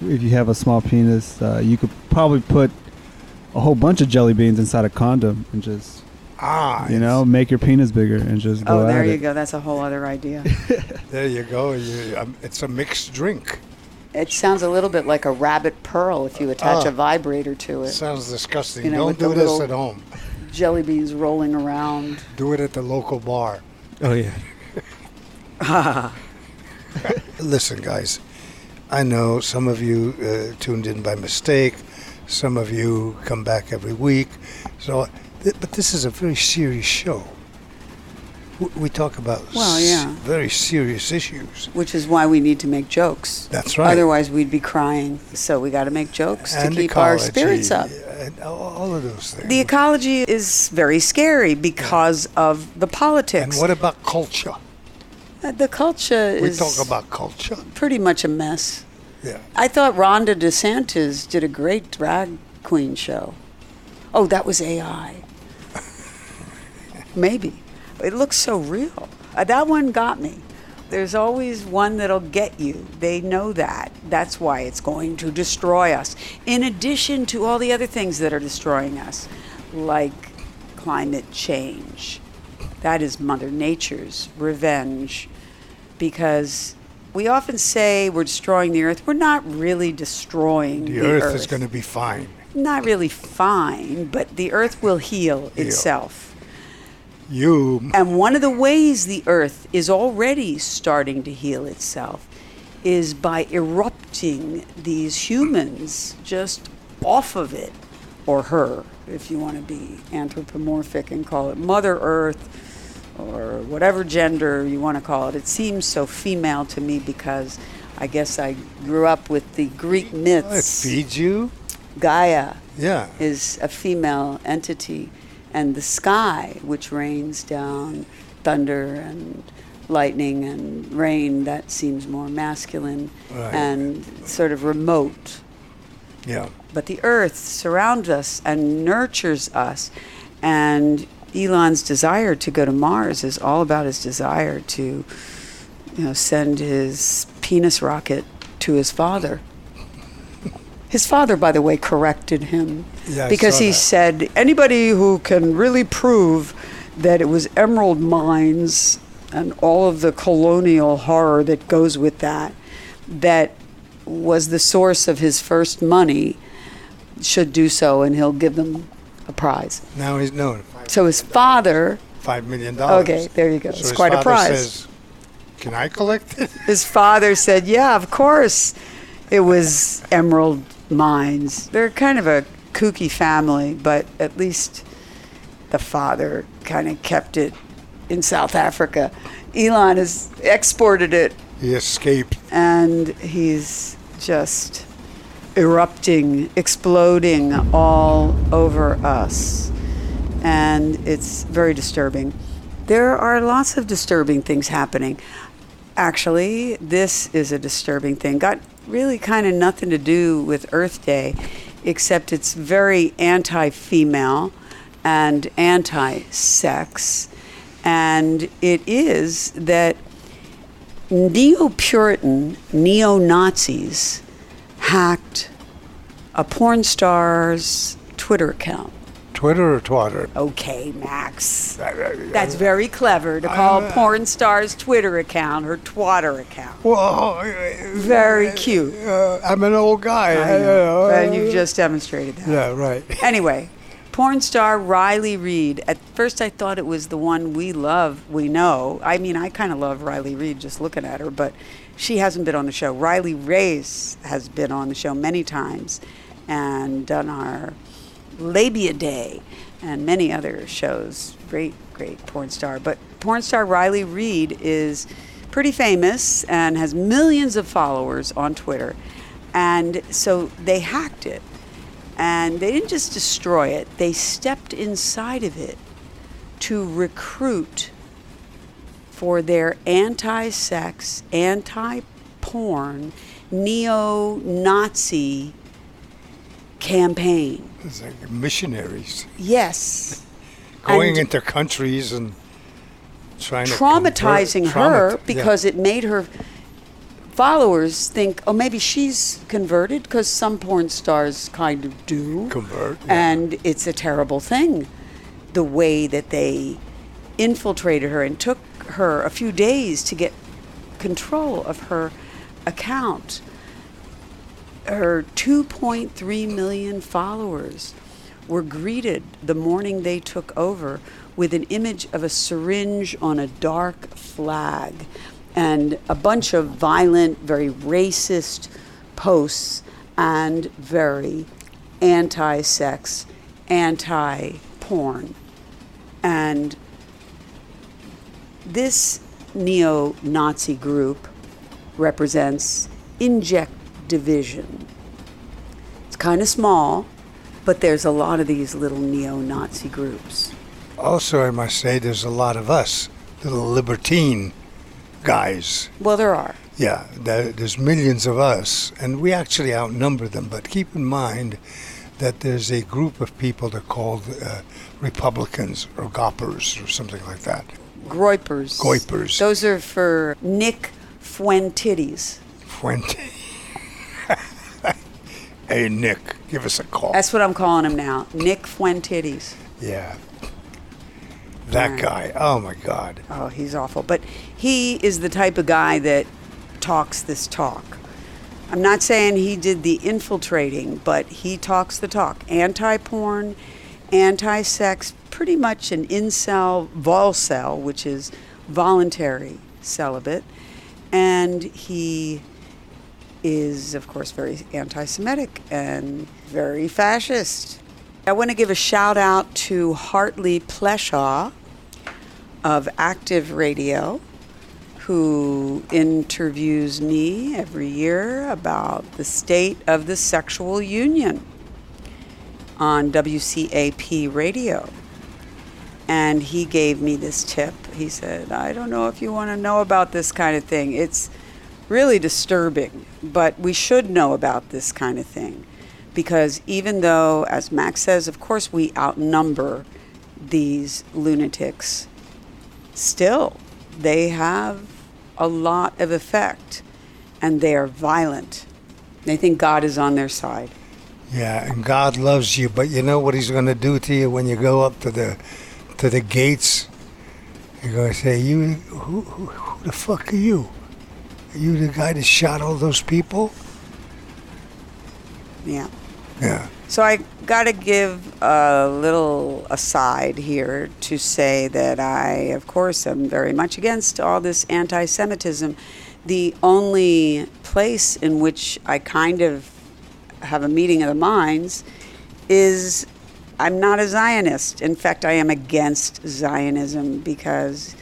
C: if you have a small penis, uh, you could probably put a whole bunch of jelly beans inside a condom and just
B: Ah,
C: you know make your penis bigger and just go
A: Oh, there
C: at
A: you
C: it.
A: go. That's a whole other idea.
B: there you go. You, um, it's a mixed drink.
A: it sounds a little bit like a rabbit pearl if you attach
B: Ah.
A: a vibrator to it.
B: Sounds disgusting.
A: You know,
B: Don't do this at home.
A: Jelly beans rolling around.
B: Do it at the local bar.
C: Oh yeah.
B: Listen, guys, I know some of you uh, tuned in by mistake. Some of you come back every week. So Th- But this is a very serious show. W- We talk about
A: Well,
B: s-
A: yeah.
B: very serious issues.
A: Which is why we need to make jokes.
B: That's right.
A: Otherwise, we'd be crying. So we got to make jokes
B: and
A: to keep our spirits up.
B: And all of those things.
A: The ecology is very scary because of the politics.
B: and what about culture?
A: Uh, the culture
B: We
A: is
B: talk about culture.
A: pretty much a mess. I thought Rhonda DeSantis did a great drag queen show. Oh, that was AI. Maybe. It looks so real. Uh, that one got me. There's always one that'll get you. They know that. That's why it's going to destroy us. In addition to all the other things that are destroying us, like climate change. That is Mother Nature's revenge because we often say we're destroying the earth. We're not really destroying
B: The, earth.
A: the,
B: earth, is going to be fine.
A: not really fine, but the earth will heal
B: Heal.
A: itself.
B: You
A: And one of the ways the earth is already starting to heal itself is by erupting these humans just off of it, or her, if you want to be anthropomorphic and call it Mother Earth or whatever gender you want to call it. It seems so female to me because I guess I grew up with the Greek
B: oh,
A: myths.
B: it feeds you.
A: Gaia
B: Yeah.
A: is a female entity, and the sky, which rains down thunder and lightning and rain, that seems more masculine
B: Right.
A: and sort of remote.
B: Yeah.
A: But the earth surrounds us and nurtures us, and Elon's desire to go to Mars is all about his desire to, you know, send his penis rocket to his father. His father, by the way, corrected him
B: Yeah,
A: because he
B: that.
A: said anybody who can really prove that it was emerald mines and all of the colonial horror that goes with that that was the source of his first money should do so and he'll give them a prize.
B: Now he's known.
A: So his father,
B: Five million dollars.
A: Okay, there you go.
B: So
A: It's quite a
B: father
A: prize.
B: Says, Can I collect it?
A: his father said, "Yeah, of course, it was emerald mines." They're kind of a kooky family, but at least the father kind of kept it in South Africa. Elon has exported it
B: He escaped.
A: and he's just erupting, exploding all over us. And it's very disturbing. There are lots of disturbing things happening. Actually, this is a disturbing thing. Got really kind of nothing to do with Earth Day, except it's very anti female and anti sex. And it is that neo Puritan, neo Nazis hacked a porn star's Twitter account.
B: Twitter or twatter?
A: Okay, Max. That's very clever to call porn star's Twitter account her twatter account.
B: Well,
A: Very cute.
B: Uh, I'm an old guy.
A: I know. And you've just demonstrated that.
B: Yeah, right.
A: Anyway, porn star Riley Reid. At first, I thought it was the one we love, we know. I mean, I kind of love Riley Reid just looking at her, but she hasn't been on the show. Riley Race has been on the show many times and done our Labia Day and many other shows. Great, great porn star. But porn star Riley Reid is pretty famous and has millions of followers on Twitter. And so they hacked it. And they didn't just destroy it, they stepped inside of it to recruit for their anti sex, anti porn, neo Nazi campaign.
B: It's like missionaries
A: Yes.
B: going
A: And
B: into countries and trying to
A: traumatizing
B: to
A: her
B: convert, yeah.
A: because it made her followers think, oh, maybe she's converted because some porn stars kind of do.
B: Convert, yeah.
A: And it's a terrible thing the way that they infiltrated her and took her a few days to get control of her account. Her 2.3 million followers were greeted the morning they took over with an image of a syringe on a dark flag and a bunch of violent, very racist posts and very anti sex, anti porn. And this neo Nazi group represents Injekt Division. It's kind of small, but there's a lot of these little neo Nazi groups.
B: Also, I must say, there's a lot of us, little libertine guys.
A: Well, there are.
B: Yeah, there, there's millions of us, and we actually outnumber them. But keep in mind that there's a group of people that are called uh, Republicans or Goppers or something like that.
A: Groypers.
B: Goipers.
A: Those are for Nick Fuentides.
B: Fuente. Hey, Nick, give us a call.
A: That's what I'm calling him now. Nick Fuentides.
B: yeah. That
A: Right.
B: guy. Oh, my God.
A: Oh, he's awful. But he is the type of guy that talks this talk. I'm not saying he did the infiltrating, but he talks the talk. Anti porn, anti sex, pretty much an incel, volcel, which is voluntary celibate. And he is, of course, very anti Semitic and very fascist. I want to give a shout out to Hartley Pleshaw of Active Radio, who interviews me every year about the state of the sexual union on WCAP radio. And he gave me this tip. He said, I don't know if you want to know about this kind of thing. It's really disturbing, but we should know about this kind of thing. Because even though, as Max says, of course we outnumber these lunatics, still they have a lot of effect and they are violent. They think God is on their side.
B: Yeah, and God loves you, but you know what He's going to do to you when you go up to the to the gates? You're going to say, "You, who, who, who the fuck are you? Are you the guy that shot all those people?"
A: Yeah.
B: Yeah.
A: So I got to give a little aside here to say that I, of course, am very much against all this anti Semitism. The only place in which I kind of have a meeting of the minds is I'm not a Zionist. In fact, I am against Zionism because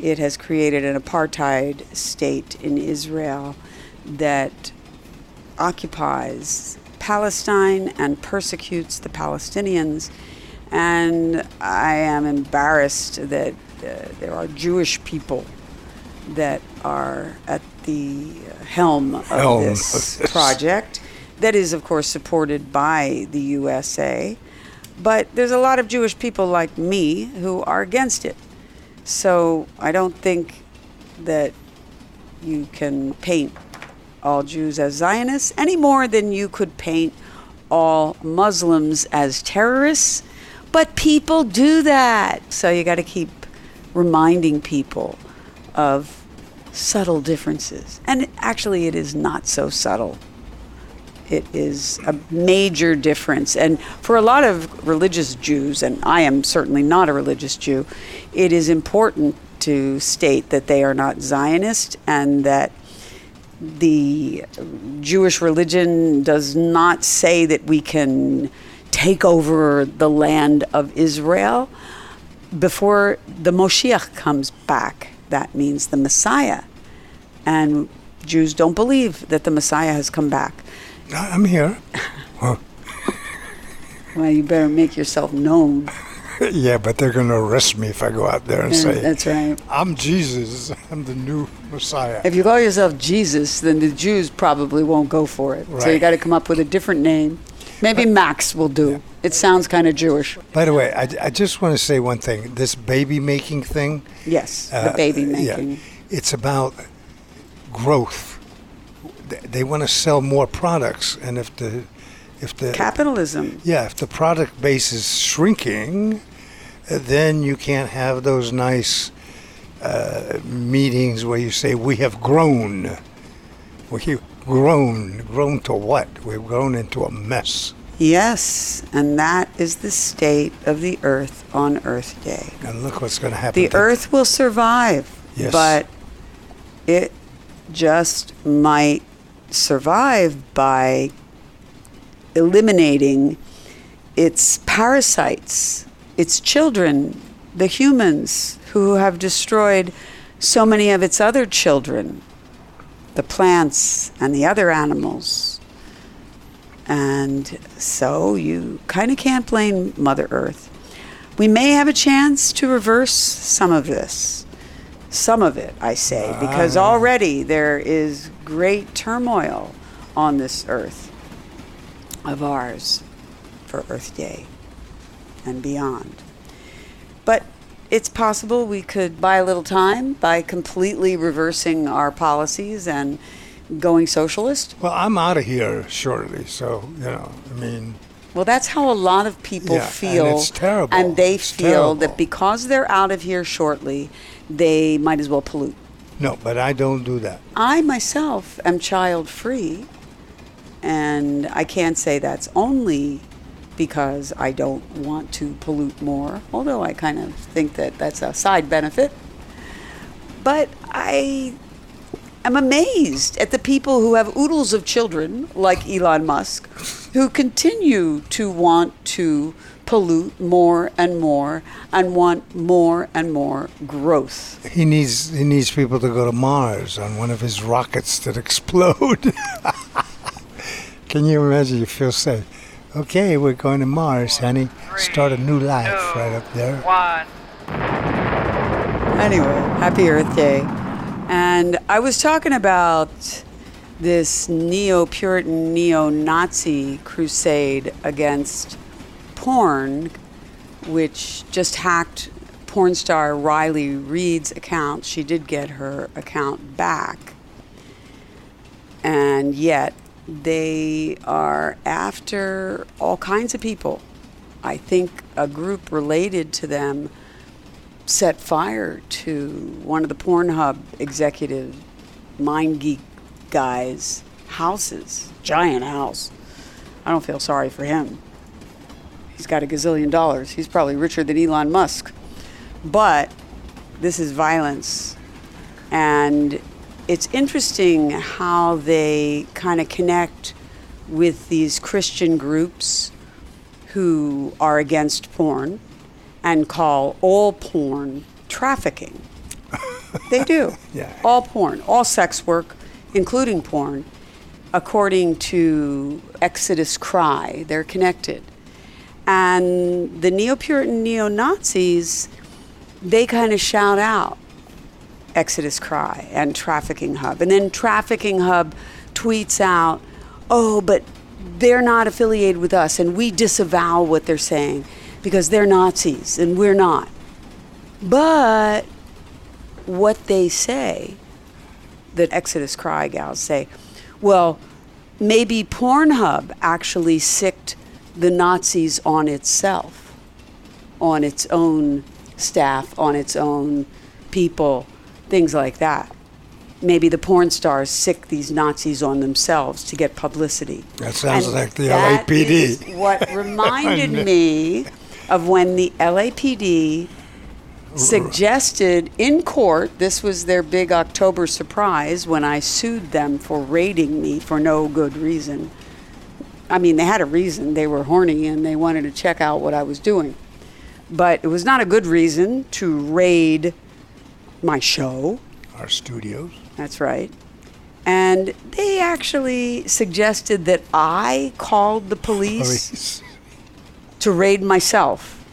A: it has created an apartheid state in Israel that occupies Palestine and persecutes the Palestinians. And I am embarrassed that uh, there are Jewish people that are at the helm of
B: Helm of
A: this
B: this.
A: project. That is, of course, supported by the USA. But there's a lot of Jewish people like me who are against it. So I don't think that you can paint all Jews as Zionists any more than you could paint all Muslims as terrorists. But people do that. So you got to keep reminding people of subtle differences. And actually, it is not so subtle. It is a major difference. And for a lot of religious Jews, and I am certainly not a religious Jew, it is important to state that they are not Zionist and that the Jewish religion does not say that we can take over the land of Israel before the Moshiach comes back. That means the Messiah. And Jews don't believe that the Messiah has come back.
B: I'm here.
A: Well, you better make yourself known.
B: yeah, but they're going to arrest me if I go out there and
A: Yeah,
B: say,
A: That's right.
B: "I'm Jesus. I'm the new Messiah."
A: If you call yourself Jesus, then the Jews probably won't go for it. So you got to come up with a different name. Maybe Max will do. It sounds kind of Jewish.
B: By the way, I, I just want to say one thing. This baby making thing,
A: Yes, the
B: Uh,
A: baby
B: yeah. it's about growth. They- want to sell more products, and if the if the
A: Capitalism.
B: yeah if the product base is shrinking, uh, then you can't have those nice uh, meetings where you say we have grown. We've grown. Grown to what? We've grown into a mess.
A: Yes, and that is the state of the earth on Earth Day.
B: And look what's going to happen.
A: The earth will survive,
B: Yes.
A: but it just might survive by eliminating its parasites its children, the humans who have destroyed so many of its other children, the plants and the other animals. And so you kind of can't blame Mother Earth. We may have a chance to reverse some of this. Some of it, I say, because ah. already there is great turmoil on this earth of ours for Earth Day and beyond. But it's possible we could buy a little time by completely reversing our policies and going socialist.
B: Well, I'm out of here shortly, so you know. I mean,
A: Well, that's how a lot of people
B: Yeah, and
A: feel.
B: it's terrible.
A: And they
B: It's
A: feel
B: terrible.
A: that because they're out of here shortly, they might as well pollute.
B: No, but I don't do that.
A: I myself am child free, and I can't say that's only because I don't want to pollute more, although I kind of think that that's a side benefit. But I am amazed at the people who have oodles of children, like Elon Musk, who continue to want to pollute more and more and want more and more growth.
B: He needs he needs people to go to Mars on one of his rockets that explode. Can you imagine? You feel safe. Okay, we're going to Mars, honey. Start a new life right up there.
E: One.
A: Anyway, happy Earth Day. And I was talking about this neo Puritan, neo Nazi crusade against porn, which just hacked porn star Riley Reid's account. She did get her account back. And yet, they are after all kinds of people. I think a group related to them set fire to one of the Pornhub executive MindGeek guys' houses, giant house. I don't feel sorry for him. He's got a gazillion dollars. He's probably richer than Elon Musk. But this is violence. And it's interesting how they kind of connect with these Christian groups who are against porn and call all porn trafficking. they do.
B: Yeah.
A: All porn, all sex work, including porn, according to Exodus Cry, they're connected. And the neo Puritan neo Nazis, they kind of shout out Exodus Cry and Trafficking Hub. And then Trafficking Hub tweets out, oh, but they're not affiliated with us and we disavow what they're saying because they're Nazis and we're not. But what they say, the Exodus Cry gals say, well, maybe Pornhub actually sicked the Nazis on itself, on its own staff, on its own people, things like that. Maybe the porn stars sick these Nazis on themselves to get publicity.
B: That sounds
A: And
B: like the LAPD.
A: what reminded me of when the LAPD suggested in court, this was their big October surprise when I sued them for raiding me for no good reason. I mean, they had a reason. They were horny and they wanted to check out what I was doing. But it was not a good reason to raid my show.
B: Our studios.
A: That's right. And they actually suggested that I called the police
B: Police.
A: To raid myself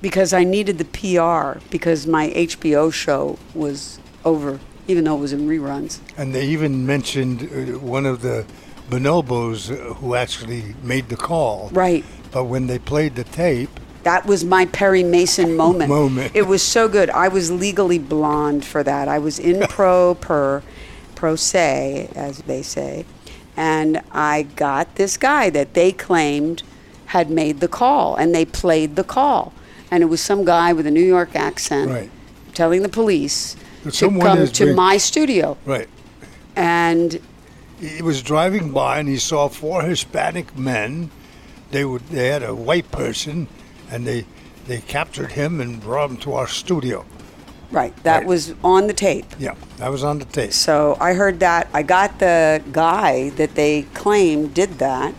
A: because I needed the PR because my HBO show was over, even though it was in reruns.
B: And they even mentioned uh, one of the bonobos uh, who actually made the call.
A: Right.
B: But when they played the tape,
A: That was my Perry Mason moment.
B: Moment.
A: It was so good. I was legally blonde for that. I was in pro per, pro se, as they say, and I got this guy that they claimed had made the call, and they played the call, and it was some guy with a New York accent
B: Right.
A: telling the police
B: That
A: to come to
B: been-
A: my studio,
B: right,
A: and
B: he was driving by and he saw four Hispanic men. They would they had a white person, and they they captured him and brought him to our studio.
A: right, that
B: Right.
A: was on the tape.
B: Yeah, that was on the tape.
A: So I heard that. I got the guy that they claimed did that.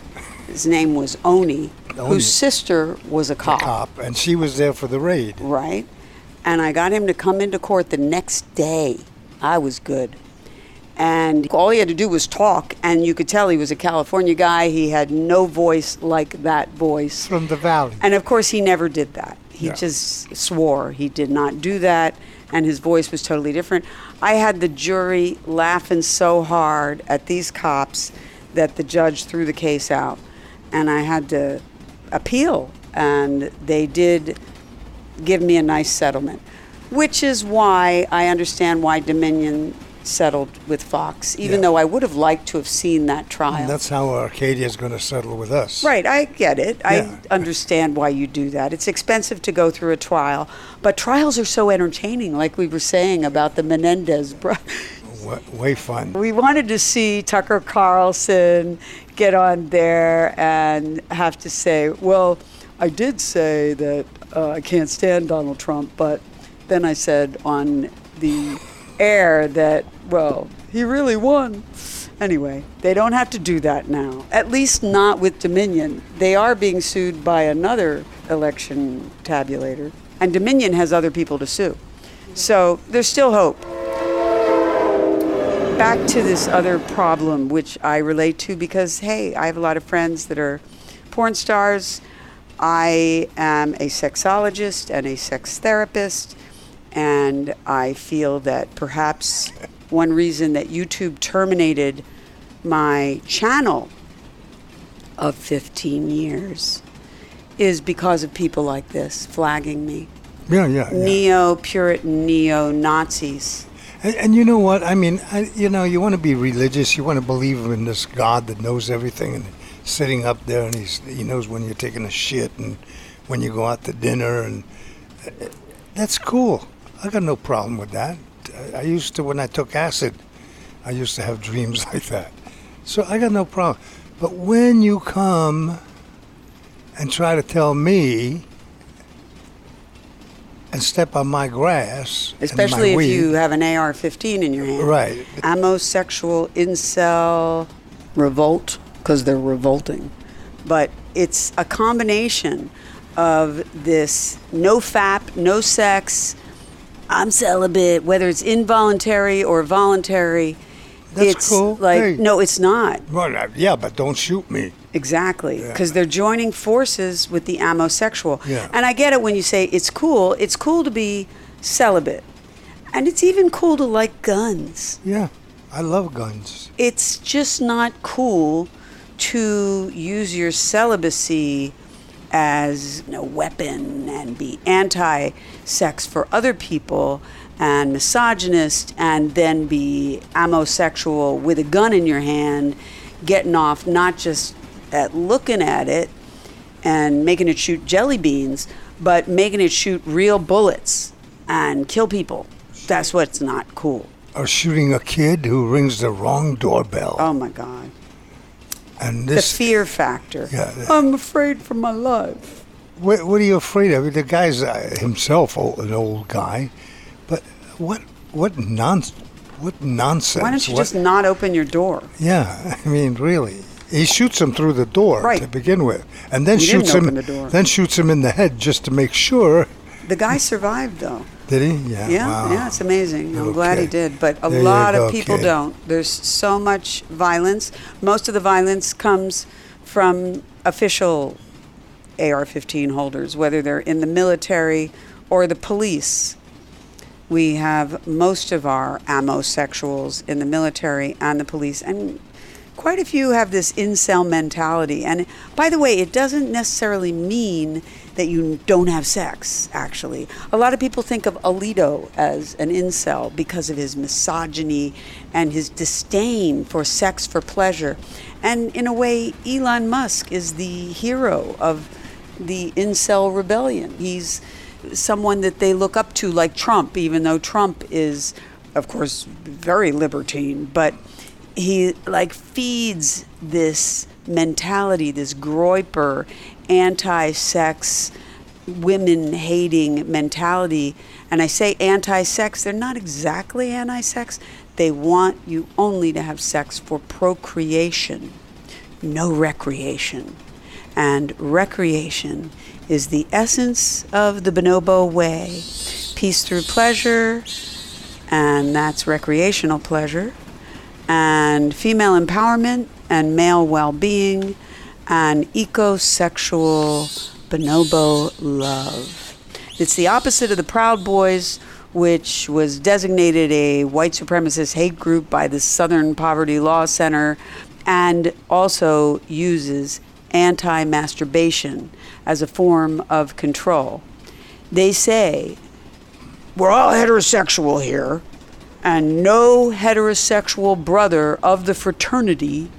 A: His name was Oni. Whose sister was a
B: a
A: cop,
B: cop, and she was there for the raid.
A: right? And I got him to come into court the next day. I was good. And all he had to do was talk, and you could tell he was a California guy. He had no voice like that voice.
B: From the valley.
A: And of course, he never did that. He
B: Yeah.
A: just swore he did not do that, and his voice was totally different. I had the jury laughing so hard at these cops that the judge threw the case out, and I had to appeal, and they did give me a nice settlement, which is why I understand why Dominion settled with Fox, even
B: Yeah.
A: though I would have liked to have seen that trial.
B: And that's how Arcadia is going to settle with us.
A: Right, I get it.
B: Yeah.
A: I understand why you do that. It's expensive to go through a trial, but trials are so entertaining, like we were saying about the Menendez bro-
B: Wa- Way fun.
A: We wanted to see Tucker Carlson get on there and have to say, well, I did say that uh, I can't stand Donald Trump, but then I said on the air that, well, he really won. Anyway, they don't have to do that now. At least not with Dominion. They are being sued by another election tabulator, and Dominion has other people to sue. So there's still hope back to this other problem, which I relate to because, hey, I have a lot of friends that are porn stars. I am a sexologist and a sex therapist, and I feel that perhaps one reason that YouTube terminated my channel of 15 years is because of people like this flagging me.
B: Yeah, yeah. yeah.
A: Neo Puritan, neo Nazis.
B: And, and you know what? I mean, I, you know, you want to be religious. You want to believe in this God that knows everything and sitting up there and he's, he knows when you're taking a shit and when you go out to dinner. And uh, that's cool. I got no problem with that. I- I used to, when I took acid, I used to have dreams like that. So I got no problem. But when you come and try to tell me and step on my grass, and my
A: Especially if
B: weed-
A: you have an AR 15 in your hand.
B: Right.
A: Ammosexual, incel, revolt, because they're revolting. But it's a combination of this no fap, no sex, I'm celibate, whether it's involuntary or voluntary.
B: That's
A: it's
B: cool.
A: like,
B: Hey.
A: no, it's not.
B: Well, uh, yeah, but don't shoot me.
A: Exactly, because they're joining forces with the ammosexual.
B: Yeah.
A: And I get it when you say it's cool. It's cool to be celibate, and it's even cool to like guns.
B: Yeah, I love guns.
A: It's just not cool to use your celibacy as a weapon and be anti-sex for other people and misogynist and then be ammosexual with a gun in your hand getting off not just at looking at it and making it shoot jelly beans but making it shoot real bullets and kill people that's what's not cool
B: Or shooting a kid who rings the wrong doorbell.
A: oh my god
B: and this, the
A: fear factor.
B: Yeah,
A: I'm afraid for my life.
B: what, what are you afraid of? The guy's uh, himself old, an old guy, what what nonsense? What nonsense?
A: Why don't you
B: What-
A: just not open your door?
B: Yeah, I mean, really. He shoots him through the door
A: Right.
B: to begin with, and then
A: He
B: shoots him.
A: the door.
B: Then shoots him in the head just to make sure.
A: The guy survived, though.
B: Did he? Yeah.
A: Yeah,
B: wow.
A: yeah, it's amazing. I'm glad he did. But a
B: There
A: lot of people
B: kid.
A: don't. There's so much violence. Most of the violence comes from official AR 15 holders, whether they're in the military or the police. We have most of our ammosexuals in the military and the police, and quite a few have this incel mentality. And by the way, it doesn't necessarily mean that you don't have sex, actually. A lot of people think of Alito as an incel because of his misogyny and his disdain for sex for pleasure. And in a way, Elon Musk is the hero of the incel rebellion. He's someone that they look up to, like Trump, even though Trump is, of course, very libertine, but he like feeds this mentality, this groyper, anti-sex, women-hating mentality. And I say anti-sex; they're not exactly anti-sex. They want you only to have sex for procreation, no recreation. And recreation is the essence of the bonobo way. Peace through pleasure, and that's recreational pleasure, and female empowerment and male well being, and ecosexual bonobo love. It's the opposite of the Proud Boys, which was designated a white supremacist hate group by the Southern Poverty Law Center and also uses anti masturbation as a form of control. They say, we're all heterosexual here, and no heterosexual brother of the fraternity,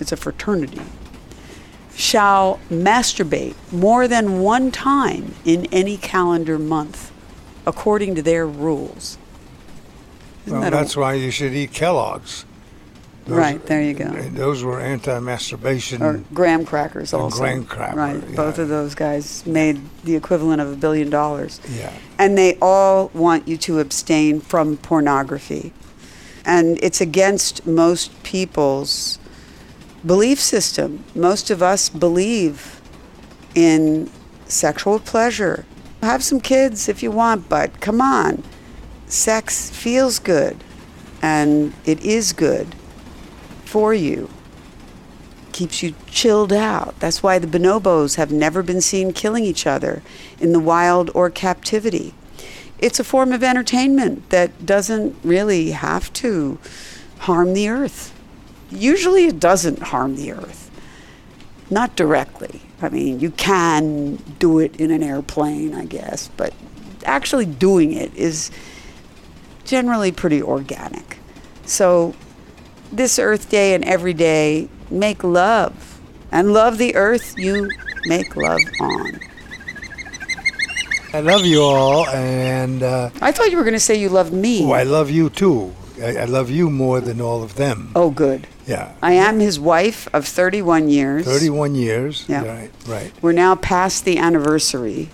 A: it's a fraternity, shall masturbate more than one time in any calendar month, according to their rules. Isn't
B: Well,
A: that a-
B: that's why you should eat Kellogg's. Those-
A: Right, there you go.
B: Those were anti-masturbation.
A: or graham crackers also.
B: graham cracker,
A: Right, both of those guys made the equivalent of a billion dollars.
B: yeah.
A: And they all want you to abstain from pornography. And it's against most people's belief system. Most of us believe in sexual pleasure. Have some kids if you want, but come on. Sex feels good, and it is good for you. Keeps you chilled out. That's why the bonobos have never been seen killing each other in the wild or captivity. It's a form of entertainment that doesn't really have to harm the earth. Usually it doesn't harm the earth. Not directly. I mean, you can do it in an airplane, I guess, but actually doing it is generally pretty organic. So, this Earth Day and every day, make love. And love the earth you make love on.
B: I love you all, and uh,
A: I thought you were going to say you loved me.
B: oh, I love you too. I, I love you more than all of them.
A: Oh, good.
B: Yeah.
A: I am his wife of 31 years.
B: 31 years.
A: Yeah.
B: Right. Right.
A: We're now past the anniversary.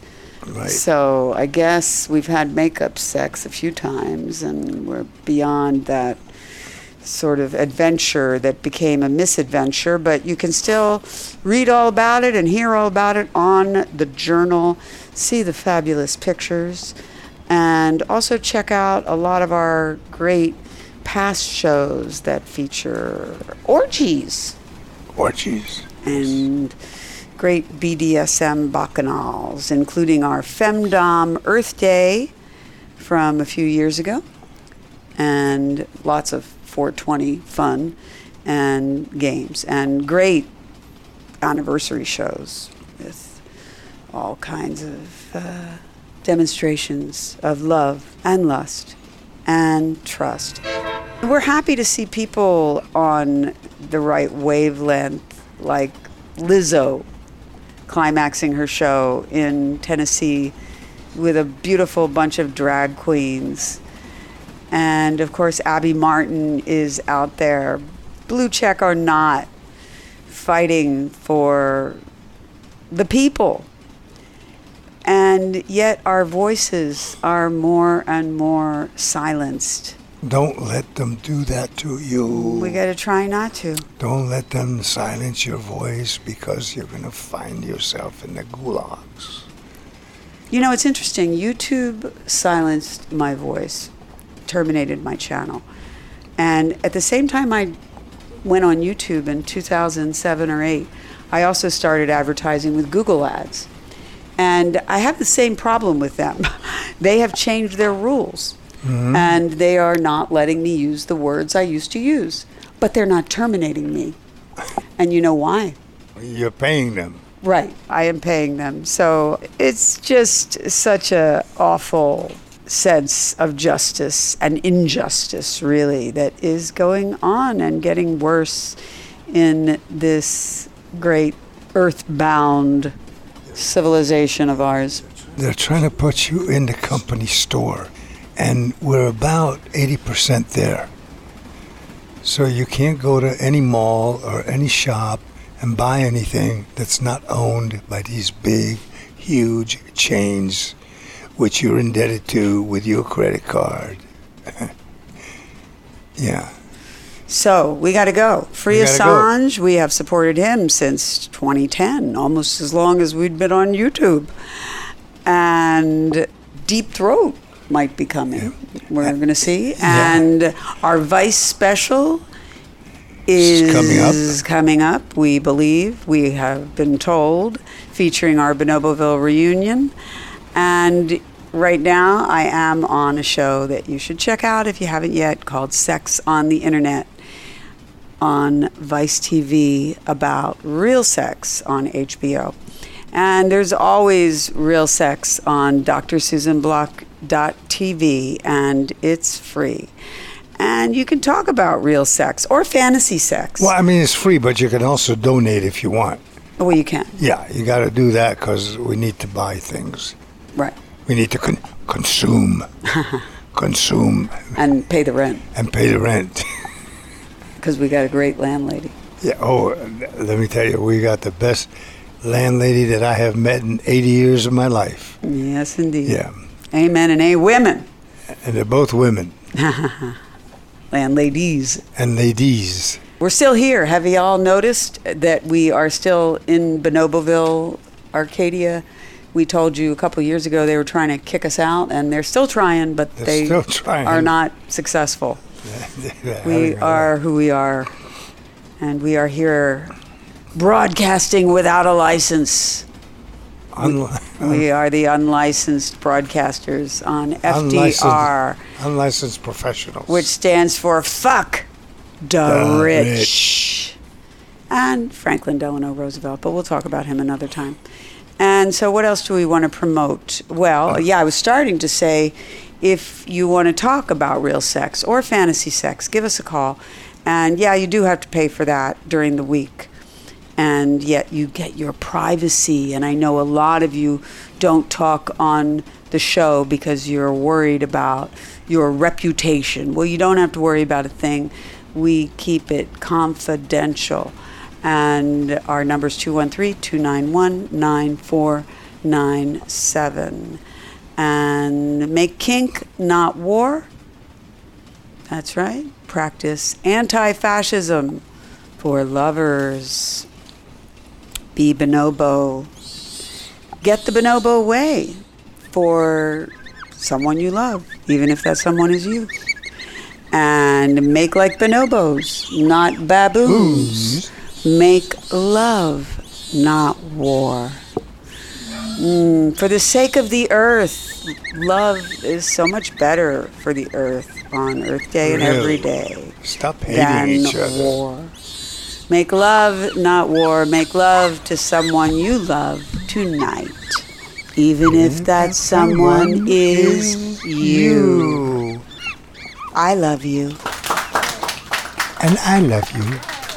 B: Right.
A: So I guess we've had makeup sex a few times and we're beyond that sort of adventure that became a misadventure, but you can still read all about it and hear all about it on the journal, see the fabulous pictures, and also check out a lot of our great past shows that feature orgies.
B: Orgies.
A: and great BDSM bacchanals, including our Femdom Earth Day from a few years ago, and lots of 420 fun and games, and great anniversary shows with all kinds of uh, demonstrations of love and lust and trust. We're happy to see people on the right wavelength, like Lizzo climaxing her show in Tennessee with a beautiful bunch of drag queens. And of course, Abby Martin is out there, blue check or not, fighting for the people. And yet, our voices are more and more silenced.
B: Don't let them do that to you.
A: We got to try not to.
B: Don't let them silence your voice because you're going to find yourself in the gulags.
A: You know, it's interesting. YouTube silenced my voice, terminated my channel. And at the same time I went on YouTube in 2007 or 8, I also started advertising with Google Ads. And I have the same problem with them. they have changed their rules. Mm-hmm. And they are not letting me use the words I used to use. But they're not terminating me. And you know why?
B: You're paying them.
A: Right. I am paying them. So it's just such a awful sense of justice and injustice really that is going on and getting worse in this great earthbound civilization of ours.
B: They're trying to put you in the company store, and we're about 80% there. So you can't go to any mall or any shop and buy anything that's not owned by these big, huge chains, which you're indebted to with your credit card. yeah.
A: So we got to go. Free
B: We gotta go.
A: Assange. We have supported him since 2010, almost as long as we'd been on YouTube. And Deep Throat might be coming. We're going to see. And our Vice special is
B: coming up.
A: coming up, we believe. We have been told, featuring our Bonoboville reunion. And right now, I am on a show that you should check out if you haven't yet called Sex on the Internet on Vice TV about real sex on HBO. And there's always real sex on drsusanblock.tv, and it's free. And you can talk about real sex or fantasy sex.
B: Well, I mean, it's free, but you can also donate if you want.
A: Well, you can.
B: Yeah, you got to do that because we need to buy things.
A: Right.
B: We need to con- consume, consume,
A: And pay the rent
B: and pay the rent.
A: because we got a great landlady.
B: Yeah. Oh, let me tell you, we got the best landlady that I have met in 80 years of my life.
A: Yes, indeed.
B: Yeah,
A: Amen and a women.
B: and they're both women
A: Landladies.
B: and ladies.
A: We're still here. Have you all noticed that we are still in Bonoboville, Arcadia? We told you a couple years ago they were trying to kick us out, and they're still trying, but
B: They're
A: they
B: still trying.
A: are not successful. We are who we are, and we are here broadcasting without a license.
B: Unli-
A: We are the unlicensed broadcasters on
B: Unlicensed.
A: FDR,
B: unlicensed professionals.
A: which stands for Fuck the
B: The
A: rich.
B: rich.
A: And Franklin Delano Roosevelt, but we'll talk about him another time. And so, what else do we want to promote? Well, uh-huh. yeah, I was starting to say if you want to talk about real sex or fantasy sex, give us a call. And yeah, you do have to pay for that during the week. And yet, you get your privacy. And I know a lot of you don't talk on the show because you're worried about your reputation. Well, you don't have to worry about a thing. We keep it confidential. And our number is 213 291 9497. And make kink, not war. That's right. Practice anti fascism for lovers. Be bonobo. Get the bonobo way for someone you love, even if that someone is you. And make like bonobos, not baboons. Make love, not war. Mm, for the sake of the earth, love is so much better for the earth on Earth Day and every day.
B: Stop hating
A: than
B: each other.
A: war. Make love, not war. Make love to someone you love tonight, even if that someone is you. I love you.
B: And I love you.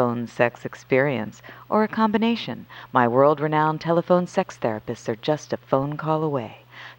E: phone sex experience, or a combination, my world renowned telephone sex therapists are just a phone call away.